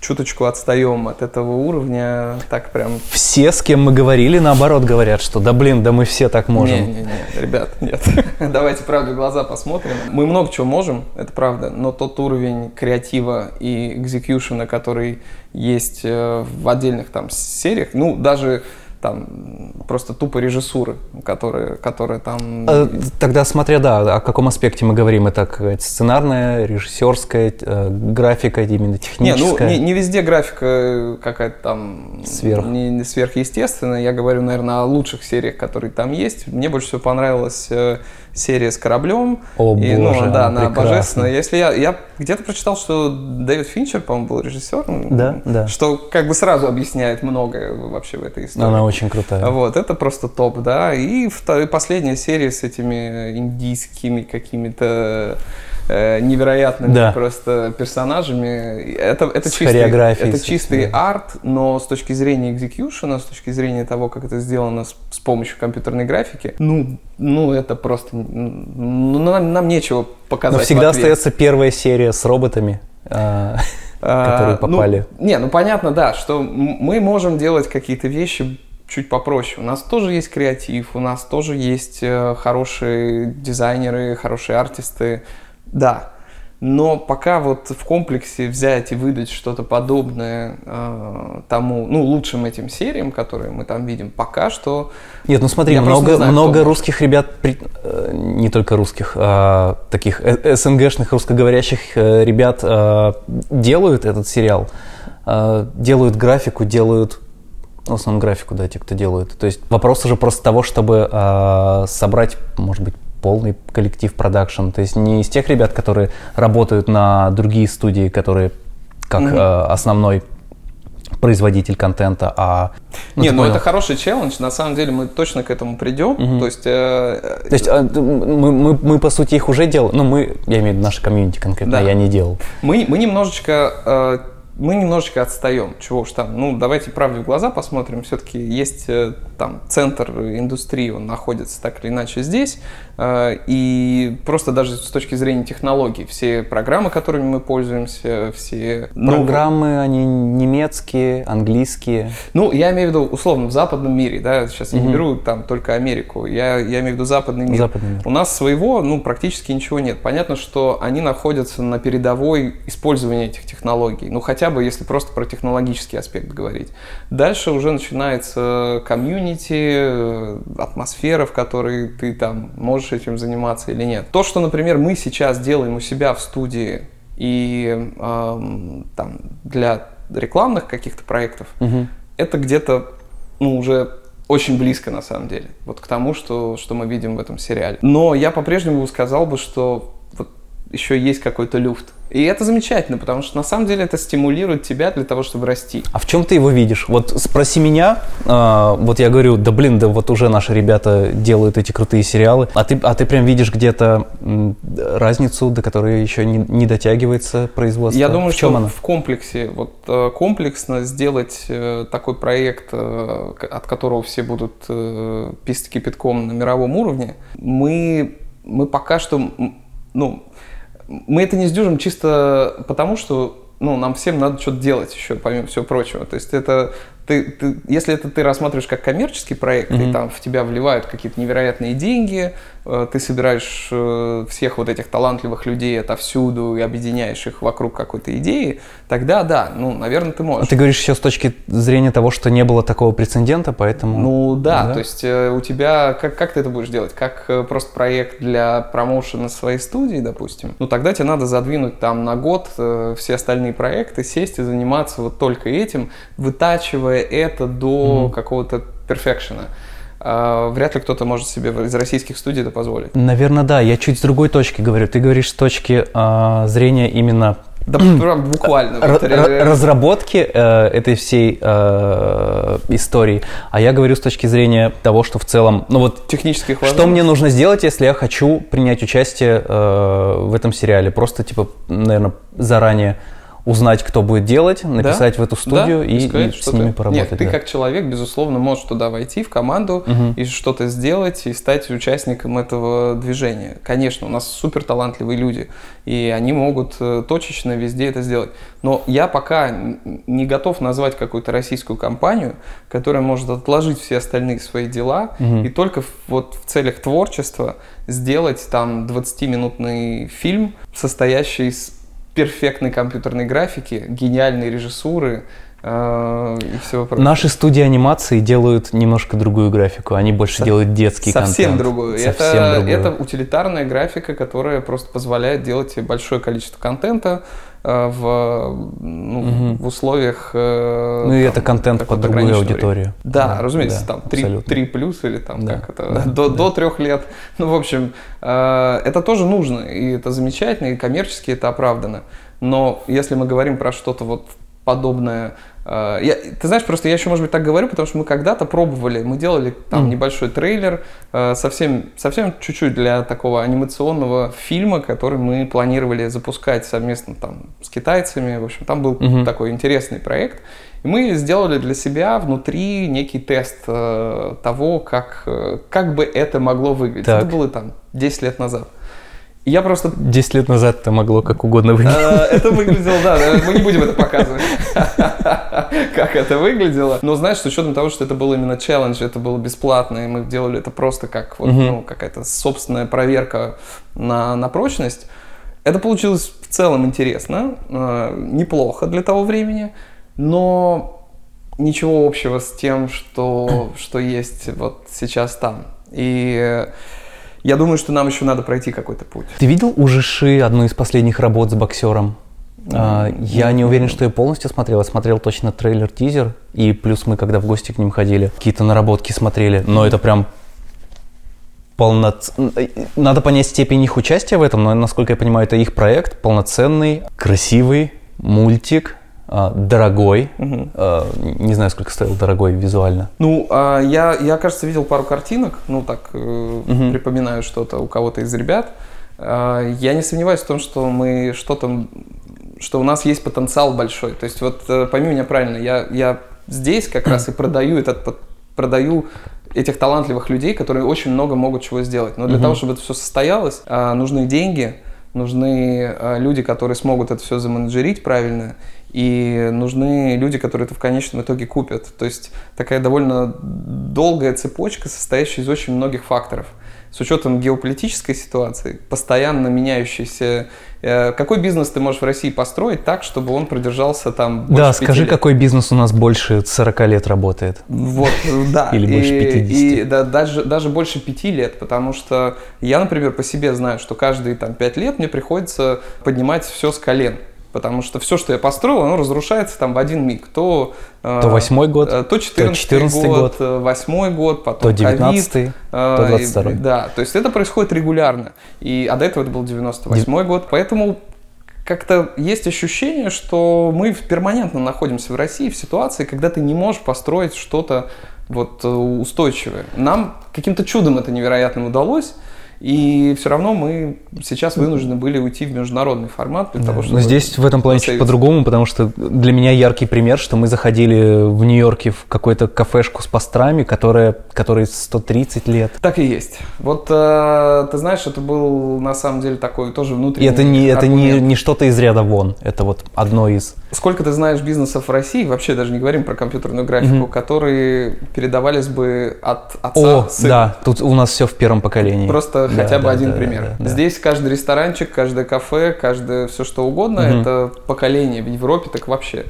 чуточку отстаем от этого уровня, так прям... Все, с кем мы говорили, наоборот говорят, что да блин, да мы все так можем. Не-не-не, ребят, нет. *laughs* Давайте правду в глаза посмотрим. Мы много чего можем, это правда, но тот уровень креатива и экзекьюшена, который есть э, в отдельных там сериях, ну, даже там просто тупо режиссуры, которые, которые там... А, тогда смотря, да, о каком аспекте мы говорим, это сценарная, режиссерская, э, графика, именно техническая? Не, ну не, не везде графика какая-то там Сверх. Не, не сверхъестественная, я говорю, наверное, о лучших сериях, которые там есть. Мне больше всего понравилась э, серия с кораблем. О, и, ну, боже, да, она божественная. Если я, я где-то прочитал, что Дэвид Финчер, по-моему, был режиссером. Да, да. Что как бы сразу объясняет многое вообще в этой истории. Она очень крутая. Вот, это просто топ, да. И вторая, последняя серия с этими индийскими какими-то э, невероятными да. просто персонажами. Это, это чистый, это чистый арт, но с точки зрения экзекьюшена, с точки зрения того, как это сделано с, с помощью компьютерной графики, ну, ну это просто... Ну, нам, нам нечего показать Но всегда остается первая серия с роботами. А, *laughs* которые ну, попали. Ну, не, ну понятно, да, что мы можем делать какие-то вещи чуть попроще. У нас тоже есть креатив, у нас тоже есть э, хорошие дизайнеры, хорошие артисты, да. Но пока вот в комплексе взять и выдать что-то подобное э, тому, ну, лучшим этим сериям, которые мы там видим, пока что... Нет, ну смотри, много, знаю, много русских ребят, э, не только русских, а таких СНГшных русскоговорящих э, ребят э, делают этот сериал, э, делают графику, делают в основном графику, да, те, кто делают. То есть вопрос уже просто того, чтобы э, собрать, может быть, полный коллектив продакшн. То есть не из тех ребят, которые работают на другие студии, которые как mm-hmm. э, основной производитель контента, а... Ну, Не, ну понял. это хороший челлендж, на самом деле мы точно к этому придем, угу. то есть... Э, то есть э, мы, мы, мы, по сути, их уже делали, ну мы, я имею в виду наше комьюнити конкретно, да. я не делал. Мы, мы немножечко э, мы немножечко отстаем. Чего уж там, ну, давайте правде в глаза посмотрим. Все-таки есть э, там центр индустрии, он находится так или иначе здесь. Э, и просто даже с точки зрения технологий, все программы, которыми мы пользуемся, все... Программы, они немецкие, английские? Ну, я имею в виду, условно, в западном мире, да, сейчас я не беру там только Америку, я, я имею в виду западный мир. западный мир. У нас своего, ну, практически ничего нет. Понятно, что они находятся на передовой использования этих технологий. Ну, хотя бы, если просто про технологический аспект говорить. Дальше уже начинается комьюнити, э, атмосфера, в которой ты там можешь этим заниматься или нет. То, что, например, мы сейчас делаем у себя в студии и эм, там для рекламных каких-то проектов, угу. это где-то ну, уже очень близко на самом деле, вот к тому, что, что мы видим в этом сериале. Но я по-прежнему сказал бы, что еще есть какой-то люфт. И это замечательно, потому что на самом деле это стимулирует тебя для того, чтобы расти. А в чем ты его видишь? Вот спроси меня, э, вот я говорю, да блин, да вот уже наши ребята делают эти крутые сериалы, а ты, а ты прям видишь где-то разницу, до которой еще не, не дотягивается производство? Я думаю, в чем что она? в комплексе, вот э, комплексно сделать э, такой проект, э, от которого все будут писать кипятком на мировом уровне, мы, мы пока что, ну, мы это не сдюжим чисто потому, что ну, нам всем надо что-то делать еще, помимо всего прочего. То есть это ты, ты, если это ты рассматриваешь как коммерческий проект, mm-hmm. и там в тебя вливают какие-то невероятные деньги, ты собираешь э, всех вот этих талантливых людей отовсюду и объединяешь их вокруг какой-то идеи, тогда да, ну, наверное, ты можешь. Ты говоришь еще с точки зрения того, что не было такого прецедента, поэтому... Ну да, да? то есть э, у тебя, как, как ты это будешь делать? Как просто проект для промоушена своей студии, допустим? Ну тогда тебе надо задвинуть там на год все остальные проекты, сесть и заниматься вот только этим, вытачивая это до mm-hmm. какого-то перфекшена. Uh, вряд ли кто-то может себе из российских студий это позволить. Наверное, да. Я чуть с другой точки говорю. Ты говоришь с точки uh, зрения именно да, *clears throat* буквально. Р- разработки э, этой всей э, истории. А я говорю с точки зрения того, что в целом, ну вот, технических Что мне нужно сделать, если я хочу принять участие э, в этом сериале? Просто, типа, наверное, заранее узнать, кто будет делать, написать да? в эту студию да? и, и, сказать, и с ними ты... поработать. Нет, ты как человек, безусловно, можешь туда войти в команду угу. и что-то сделать, и стать участником этого движения. Конечно, у нас супер талантливые люди, и они могут э, точечно везде это сделать. Но я пока не готов назвать какую-то российскую компанию, которая может отложить все остальные свои дела угу. и только вот в целях творчества сделать там 20-минутный фильм, состоящий из перфектной компьютерной графики, гениальной режиссуры э, и всего прочего. Наши студии анимации делают немножко другую графику, они больше Со- делают детский совсем контент. Другую. Совсем это, другую. Это утилитарная графика, которая просто позволяет делать большое количество контента, в, ну, угу. в условиях... Э, ну и это контент под другую аудиторию. Да, да разумеется, да, там 3, 3 плюс или там да, как это, да, до, да. до 3 лет. *laughs* Ну, в общем, э, это тоже нужно, и это замечательно, и коммерчески это оправдано. Но если мы говорим про что-то вот подобное Э, я, ты знаешь, просто я еще, может быть, так говорю, потому что мы когда-то пробовали, мы делали там mm. небольшой трейлер, э, совсем, совсем чуть-чуть для такого анимационного фильма, который мы планировали запускать совместно там с китайцами. В общем, там был mm-hmm. такой интересный проект. И мы сделали для себя внутри некий тест э, того, как, как бы это могло выглядеть. Так. Это было там 10 лет назад. Я просто... Десять лет назад это могло как угодно выглядеть. Э, это выглядело, да, мы не будем это показывать, *laughs* как это выглядело. Но знаешь, с учетом того, что это был именно челлендж, это было бесплатно, и мы делали это просто как вот, ну, какая-то собственная проверка на, на прочность, это получилось в целом интересно, э, неплохо для того времени, но ничего общего с тем, что, *clears throat* что есть вот сейчас там. И я думаю, что нам еще надо пройти какой-то путь. Ты видел у Жиши одну из последних работ с боксером? Mm-hmm. Я не уверен, что я полностью смотрел. Я смотрел точно трейлер-тизер. И плюс мы, когда в гости к ним ходили, какие-то наработки смотрели. Но это прям полноц... Надо понять степень их участия в этом, но, насколько я понимаю, это их проект, полноценный, красивый мультик, а, дорогой. Угу. Не знаю, сколько стоил дорогой визуально. Ну, а, я, я, кажется, видел пару картинок, ну так, угу. припоминаю что-то у кого-то из ребят. Я не сомневаюсь в том, что мы что-то, что у нас есть потенциал большой. То есть вот э, пойми меня правильно, я, я здесь как раз и продаю этот продаю этих талантливых людей, которые очень много могут чего сделать. Но для угу. того, чтобы это все состоялось, нужны деньги, нужны люди, которые смогут это все заменеджерить правильно, и нужны люди, которые это в конечном итоге купят. То есть такая довольно долгая цепочка, состоящая из очень многих факторов. С учетом геополитической ситуации, постоянно меняющейся, э, какой бизнес ты можешь в России построить так, чтобы он продержался там больше Да, скажи, лет? какой бизнес у нас больше 40 лет работает? Вот, да. Или больше 50. И, да, даже, даже больше 5 лет, потому что я, например, по себе знаю, что каждые там 5 лет мне приходится поднимать все с колен. Потому что все, что я построил, оно разрушается там в один миг. То, то восьмой год, э, то четырнадцатый год, год, э, восьмой год, потом то девятнадцатый, то двадцать второй. Да, то есть это происходит регулярно. И, а до этого это был 98 год. Поэтому как-то есть ощущение, что мы перманентно находимся в России в ситуации, когда ты не можешь построить что-то вот э, устойчивое. Нам каким-то чудом это невероятно удалось. И все равно мы сейчас вынуждены были уйти в международный формат для да. того, чтобы... Но здесь в этом плане чуть по-другому, потому что для меня яркий пример, что мы заходили в Нью-Йорке в какую-то кафешку с пастрами, которая, которой 130 лет. Так и есть. Вот э, ты знаешь, это был на самом деле такой тоже внутренний И это не, это не, не что-то из ряда вон, это вот одно из... Сколько ты знаешь бизнесов в России, вообще даже не говорим про компьютерную графику, mm-hmm. которые передавались бы от отца О, сына. да, тут у нас все в первом поколении. Просто да, хотя бы да, один да, пример. Да, да. Здесь каждый ресторанчик, каждое кафе, каждое все что угодно, угу. это поколение. В Европе так вообще.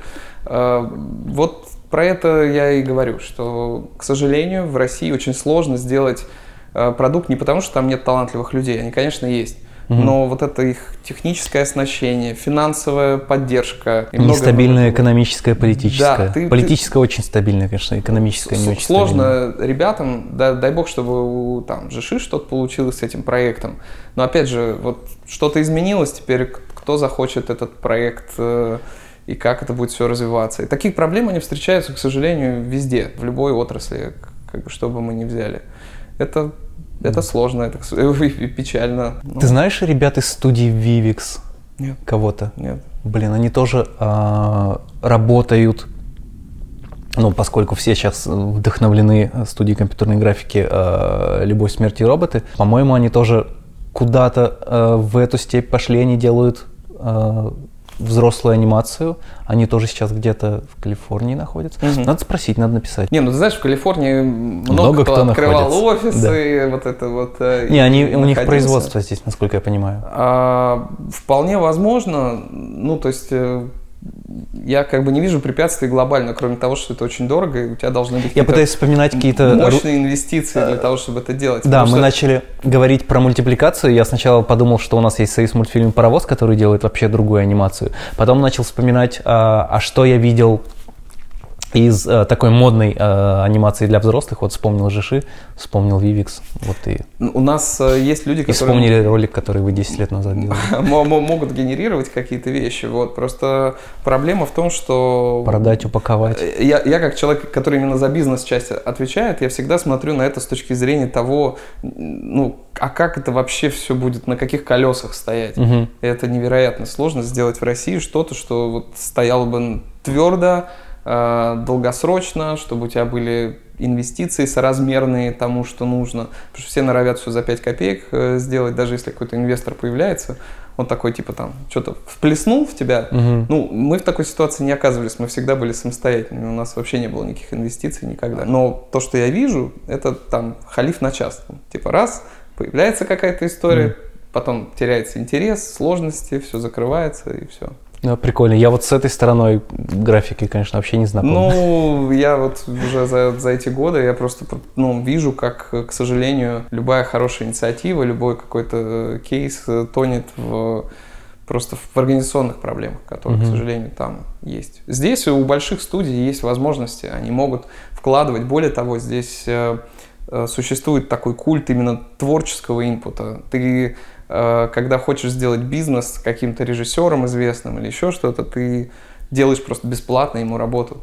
А, вот про это я и говорю, что, к сожалению, в России очень сложно сделать а, продукт не потому, что там нет талантливых людей, они, конечно, есть угу. но вот это их техническое оснащение, финансовая поддержка. И Нестабильная много... экономическая, политическая. Да, ты, политическая ты... очень стабильная, конечно, экономическая не очень Сложно стабильная. ребятам, да, дай бог, чтобы у там Жиши что-то получилось с этим проектом. Но опять же, вот что-то изменилось, теперь кто захочет этот проект э, и как это будет все развиваться. И таких проблем они встречаются, к сожалению, везде, в любой отрасли, как бы, что бы мы ни взяли. Это это сложно, это *laughs* печально. Ты знаешь ребят из студии Vivix? Нет. Кого-то? Нет. Блин, они тоже э, работают, ну, поскольку все сейчас вдохновлены студией компьютерной графики э, «Любовь, смерть и роботы», по-моему, они тоже куда-то э, в эту степь пошли, они делают э, взрослую анимацию. Они тоже сейчас где-то в Калифорнии находятся. Угу. Надо спросить, надо написать. Не, ну ты знаешь, в Калифорнии много, много кто, кто открывал находится. офисы, да. вот это вот. Э, Не, они, у них производство здесь, насколько я понимаю. А, вполне возможно. Ну, то есть э, я как бы не вижу препятствий глобально, кроме того, что это очень дорого, и у тебя должны быть Я пытаюсь вспоминать какие-то... Мощные инвестиции для того, чтобы это делать. Да, мы что... начали говорить про мультипликацию. Я сначала подумал, что у нас есть союз мультфильм «Паровоз», который делает вообще другую анимацию. Потом начал вспоминать, а, а что я видел из э, такой модной э, анимации для взрослых, вот вспомнил Жиши, вспомнил Вивикс, вот и... У нас э, есть люди, которые... И вспомнили ролик, который вы 10 лет назад делали. *laughs* Могут генерировать какие-то вещи, вот, просто проблема в том, что... Продать, упаковать. Э, я, я как человек, который именно за бизнес-часть отвечает, я всегда смотрю на это с точки зрения того, ну, а как это вообще все будет, на каких колесах стоять. Угу. Это невероятно сложно сделать в России что-то, что вот стояло бы твердо, долгосрочно, чтобы у тебя были инвестиции соразмерные тому, что нужно. Потому что все норовят все за 5 копеек э, сделать, даже если какой-то инвестор появляется, он такой типа там что-то вплеснул в тебя. Угу. Ну, мы в такой ситуации не оказывались, мы всегда были самостоятельными, у нас вообще не было никаких инвестиций никогда. Но то, что я вижу, это там халиф на час. Типа раз, появляется какая-то история, угу. потом теряется интерес, сложности, все закрывается и все. Ну, прикольно. Я вот с этой стороной графики, конечно, вообще не знаком. Ну, я вот уже за, за эти годы, я просто ну, вижу, как, к сожалению, любая хорошая инициатива, любой какой-то кейс тонет в просто в организационных проблемах, которые, mm-hmm. к сожалению, там есть. Здесь у больших студий есть возможности, они могут вкладывать. Более того, здесь э, э, существует такой культ именно творческого инпута. Ты, э, когда хочешь сделать бизнес каким-то режиссером известным или еще что-то, ты делаешь просто бесплатно ему работу.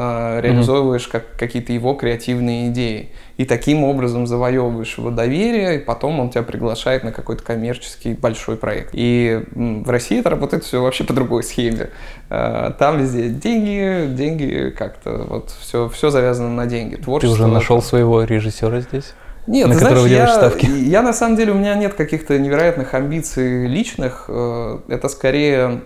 Э, реализовываешь как, какие-то его креативные идеи. И таким образом завоевываешь его доверие, и потом он тебя приглашает на какой-то коммерческий большой проект. И в России это работает все вообще по другой схеме. Э, там везде деньги, деньги как-то, вот все, все завязано на деньги. Творчество. Ты уже нашел своего режиссера здесь? Нет, на знаешь, я, ставки? Я на самом деле, у меня нет каких-то невероятных амбиций личных. Э, это скорее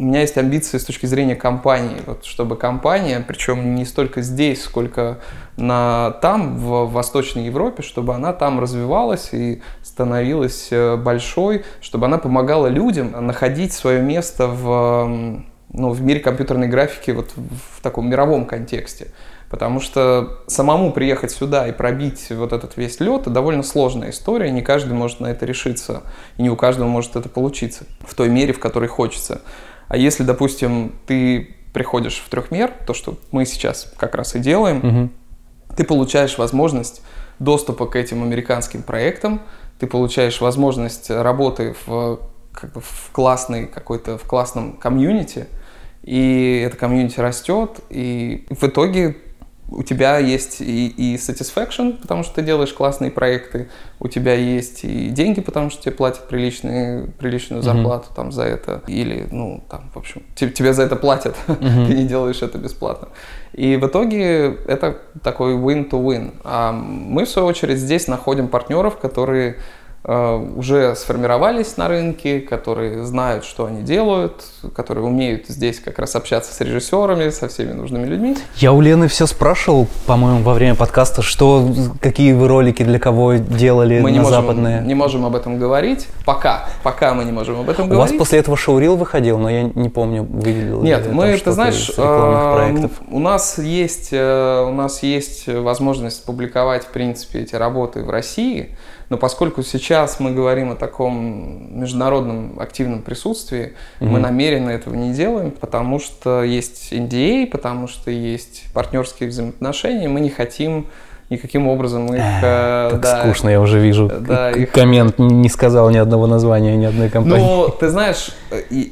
у меня есть амбиции с точки зрения компании, вот, чтобы компания, причем не столько здесь, сколько на, там, в Восточной Европе, чтобы она там развивалась и становилась э, большой, чтобы она помогала людям находить свое место в, ну, в мире компьютерной графики вот в таком мировом контексте. Потому что самому приехать сюда и пробить вот этот весь лед – это довольно сложная история, не каждый может на это решиться, и не у каждого может это получиться в той мере, в которой хочется. А если, допустим, ты приходишь в трехмер, то, что мы сейчас как раз и делаем, угу. ты получаешь возможность доступа к этим американским проектам, ты получаешь возможность работы в, как бы в классной какой-то, в классном комьюнити, и это комьюнити растет, и в итоге у тебя есть и, и satisfaction, потому что ты делаешь классные проекты, у тебя есть и деньги, потому что тебе платят приличные, приличную зарплату mm-hmm. там за это, или, ну, там, в общем, тебе, тебе за это платят, mm-hmm. *laughs* ты не делаешь это бесплатно. И в итоге это такой win-to-win. А мы, в свою очередь, здесь находим партнеров, которые уже сформировались на рынке, которые знают, что они делают, которые умеют здесь как раз общаться с режиссерами, со всеми нужными людьми. Я у Лены все спрашивал, по-моему, во время подкаста, что, какие вы ролики для кого делали мы на не можем, западные. не можем об этом говорить. Пока. Пока мы не можем об этом у говорить. У вас после этого шоурил выходил, но я не помню, выделил Нет, мы, ты знаешь, э, у нас есть э, у нас есть возможность публиковать, в принципе, эти работы в России. Но поскольку сейчас мы говорим о таком международном активном присутствии, mm мы намеренно этого не делаем, потому что есть NDA, потому что есть партнерские взаимоотношения, мы не хотим никаким образом их... Э, так да, скучно, я уже вижу. Да, их... Коммент не сказал ни одного названия, ни одной компании. Ну, ты знаешь,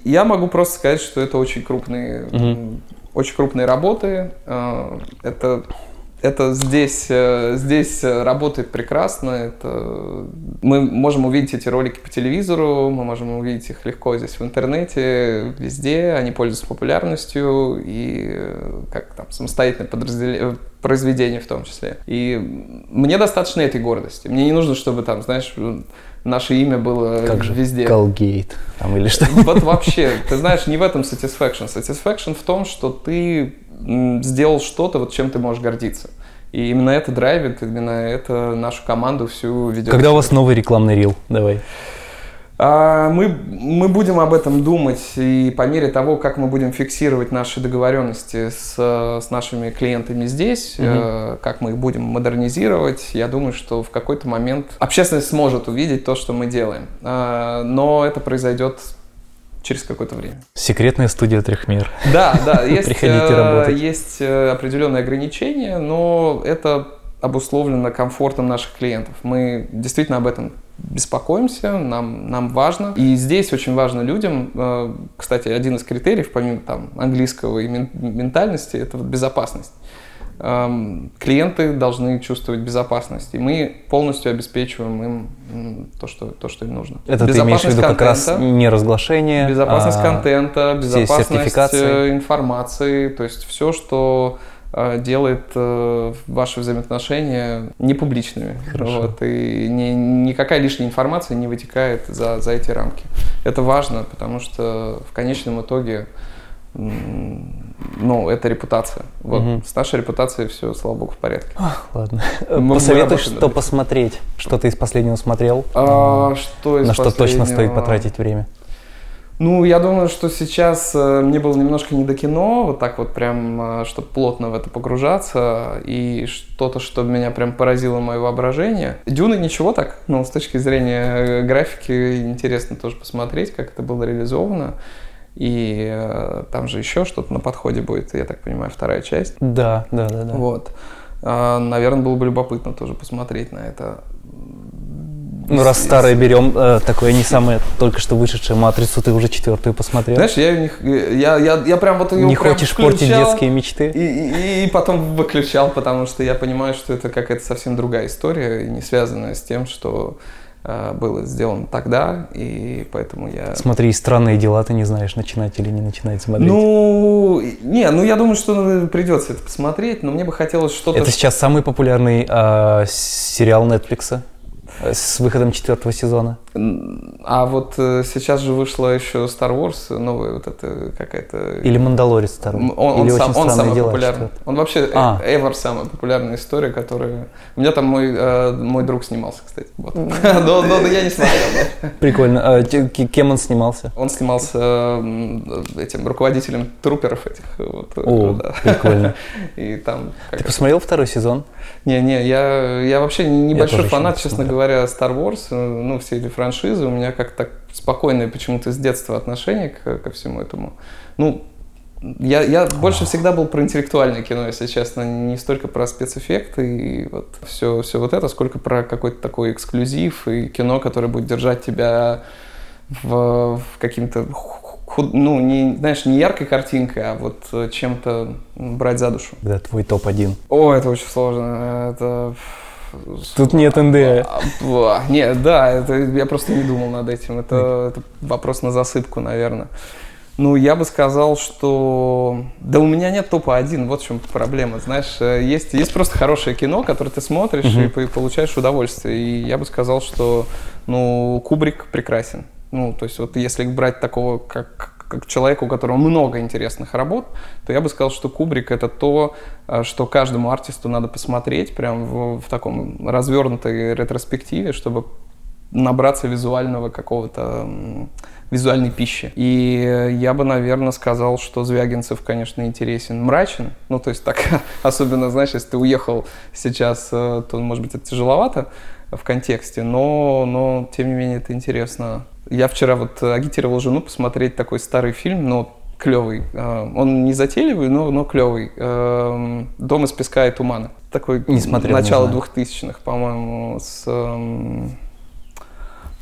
я могу просто сказать, что это очень крупные, угу. очень крупные работы. Э, это это здесь, э, здесь работает прекрасно. Это... Мы можем увидеть эти ролики по телевизору, мы можем увидеть их легко здесь в интернете, везде. Они пользуются популярностью и э, как там самостоятельное подразделение, произведение в том числе. И мне достаточно этой гордости. Мне не нужно, чтобы там, знаешь, наше имя было как же? везде. Colgate там или что? Вот вообще, ты знаешь, не в этом satisfaction. Satisfaction в том, что ты сделал что-то, вот чем ты можешь гордиться. И именно это драйвит, именно это нашу команду всю ведет. Когда у вас новый рекламный рил? Давай. А, мы, мы будем об этом думать, и по мере того, как мы будем фиксировать наши договоренности с, с нашими клиентами здесь, угу. как мы их будем модернизировать, я думаю, что в какой-то момент общественность сможет увидеть то, что мы делаем. А, но это произойдет через какое-то время. Секретная студия Трехмир. Да, *laughs* да, есть, Приходите э, работать. есть э, определенные ограничения, но это обусловлено комфортом наших клиентов. Мы действительно об этом беспокоимся, нам, нам важно. И здесь очень важно людям, э, кстати, один из критериев, помимо там, английского и ментальности, это безопасность клиенты должны чувствовать безопасность, и мы полностью обеспечиваем им то, что, то, что им нужно. Это ты имеешь в виду контента, как раз не разглашение, Безопасность а контента, безопасность э, информации, то есть все, что э, делает э, ваши взаимоотношения непубличными. Хорошо. Вот, и ни, никакая лишняя информация не вытекает за, за эти рамки. Это важно, потому что в конечном итоге ну, это репутация. Вот угу. с нашей репутацией все, слава богу, в порядке. Ах, ладно. Мы Посоветуй, что посмотреть? Что ты из последнего смотрел? А, что из На последнего? что точно стоит потратить время? Ну, я думаю, что сейчас э, мне было немножко не до кино, вот так вот прям, э, чтобы плотно в это погружаться, и что-то, что меня прям поразило мое воображение. Дюны ничего так, но с точки зрения э, графики интересно тоже посмотреть, как это было реализовано. И э, там же еще что-то на подходе будет, я так понимаю, вторая часть. Да, да, да, да. Вот. э, наверное, было бы любопытно тоже посмотреть на это. Ну, раз старое берем, э, такое не самое только что вышедшее «Матрицу», ты уже четвертую посмотрел. Знаешь, я, не, я, я, я прям вот Не прям хочешь портить детские мечты? И, и, и потом выключал, потому что я понимаю, что это какая-то совсем другая история, не связанная с тем, что э, было сделано тогда, и поэтому я... Смотри, странные дела ты не знаешь, начинать или не начинать смотреть. Ну, не, ну я думаю, что придется это посмотреть, но мне бы хотелось что-то... Это сейчас самый популярный э, сериал Netflix с выходом четвертого сезона. А вот э, сейчас же вышла еще Star Wars, новая вот эта какая-то... Или Мандалорец второй. Он, Или он, очень сам, он самый дела, популярный. Он вообще а. Эвер самая популярная история, которая... У меня там мой, э, мой друг снимался, кстати. Вот. *laughs* но, но, но я не смотрел. Прикольно. А, кем он снимался? Он снимался этим руководителем труперов этих. Вот, О, да. прикольно. *laughs* И там... Ты посмотрел второй сезон? Не, не, я, я вообще небольшой я фанат, честно смотрел. Говоря, Star Wars, ну, все эти франшизы. У меня как-то так спокойное почему-то с детства отношение к, ко всему этому. Ну, я, я больше всегда был про интеллектуальное кино, если честно, не столько про спецэффекты и вот все, все вот это, сколько про какой-то такой эксклюзив и кино, которое будет держать тебя в, в каким-то худ, ну, не, знаешь, не яркой картинкой, а вот чем-то брать за душу. Да, твой топ-1. О, это очень сложно. Это Тут нет НДА. А, нет, да, это, я просто не думал над этим. Это, это вопрос на засыпку, наверное. Ну, я бы сказал, что... Да у меня нет топа один, вот в чем проблема. Знаешь, э, есть, есть просто хорошее кино, которое ты смотришь uh-huh. и получаешь удовольствие. И я бы сказал, что, ну, Кубрик прекрасен. Ну, то есть вот если брать такого, как как человеку, у которого много интересных работ, то я бы сказал, что Кубрик это то, э, что каждому артисту надо посмотреть прям в, в таком развернутой ретроспективе, чтобы набраться визуального какого-то визуальной пищи. И я бы, наверное, сказал, что Звягинцев, конечно, интересен, мрачен. Ну, то есть так, *laughs* особенно, знаешь, если ты уехал сейчас, э, то, может быть, это тяжеловато в контексте, но, но тем не менее, это интересно я вчера вот агитировал жену посмотреть такой старый фильм, но клевый. А, он не затейливый, но, но клевый. Эм, «Дом из песка и тумана». Такой не смотрел, начало двухтысячных, по-моему, с...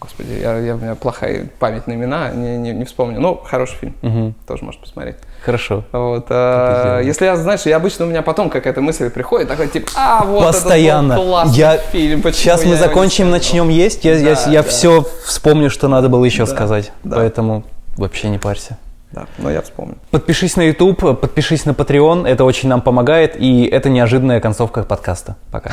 Господи, я, я, у меня плохая память на имена, не, не, не вспомню. Ну, хороший фильм, угу. тоже можешь посмотреть. Хорошо. Вот, а, если я, знаешь, я обычно у меня потом какая-то мысль приходит, такой типа, а вот Постоянно. этот классный я... фильм. Сейчас мы закончим, начнем есть, я, да, я, я да. все вспомню, что надо было еще да, сказать, да. поэтому вообще не парься. Да, но я вспомню. Подпишись на YouTube, подпишись на Patreon, это очень нам помогает, и это неожиданная концовка подкаста. Пока.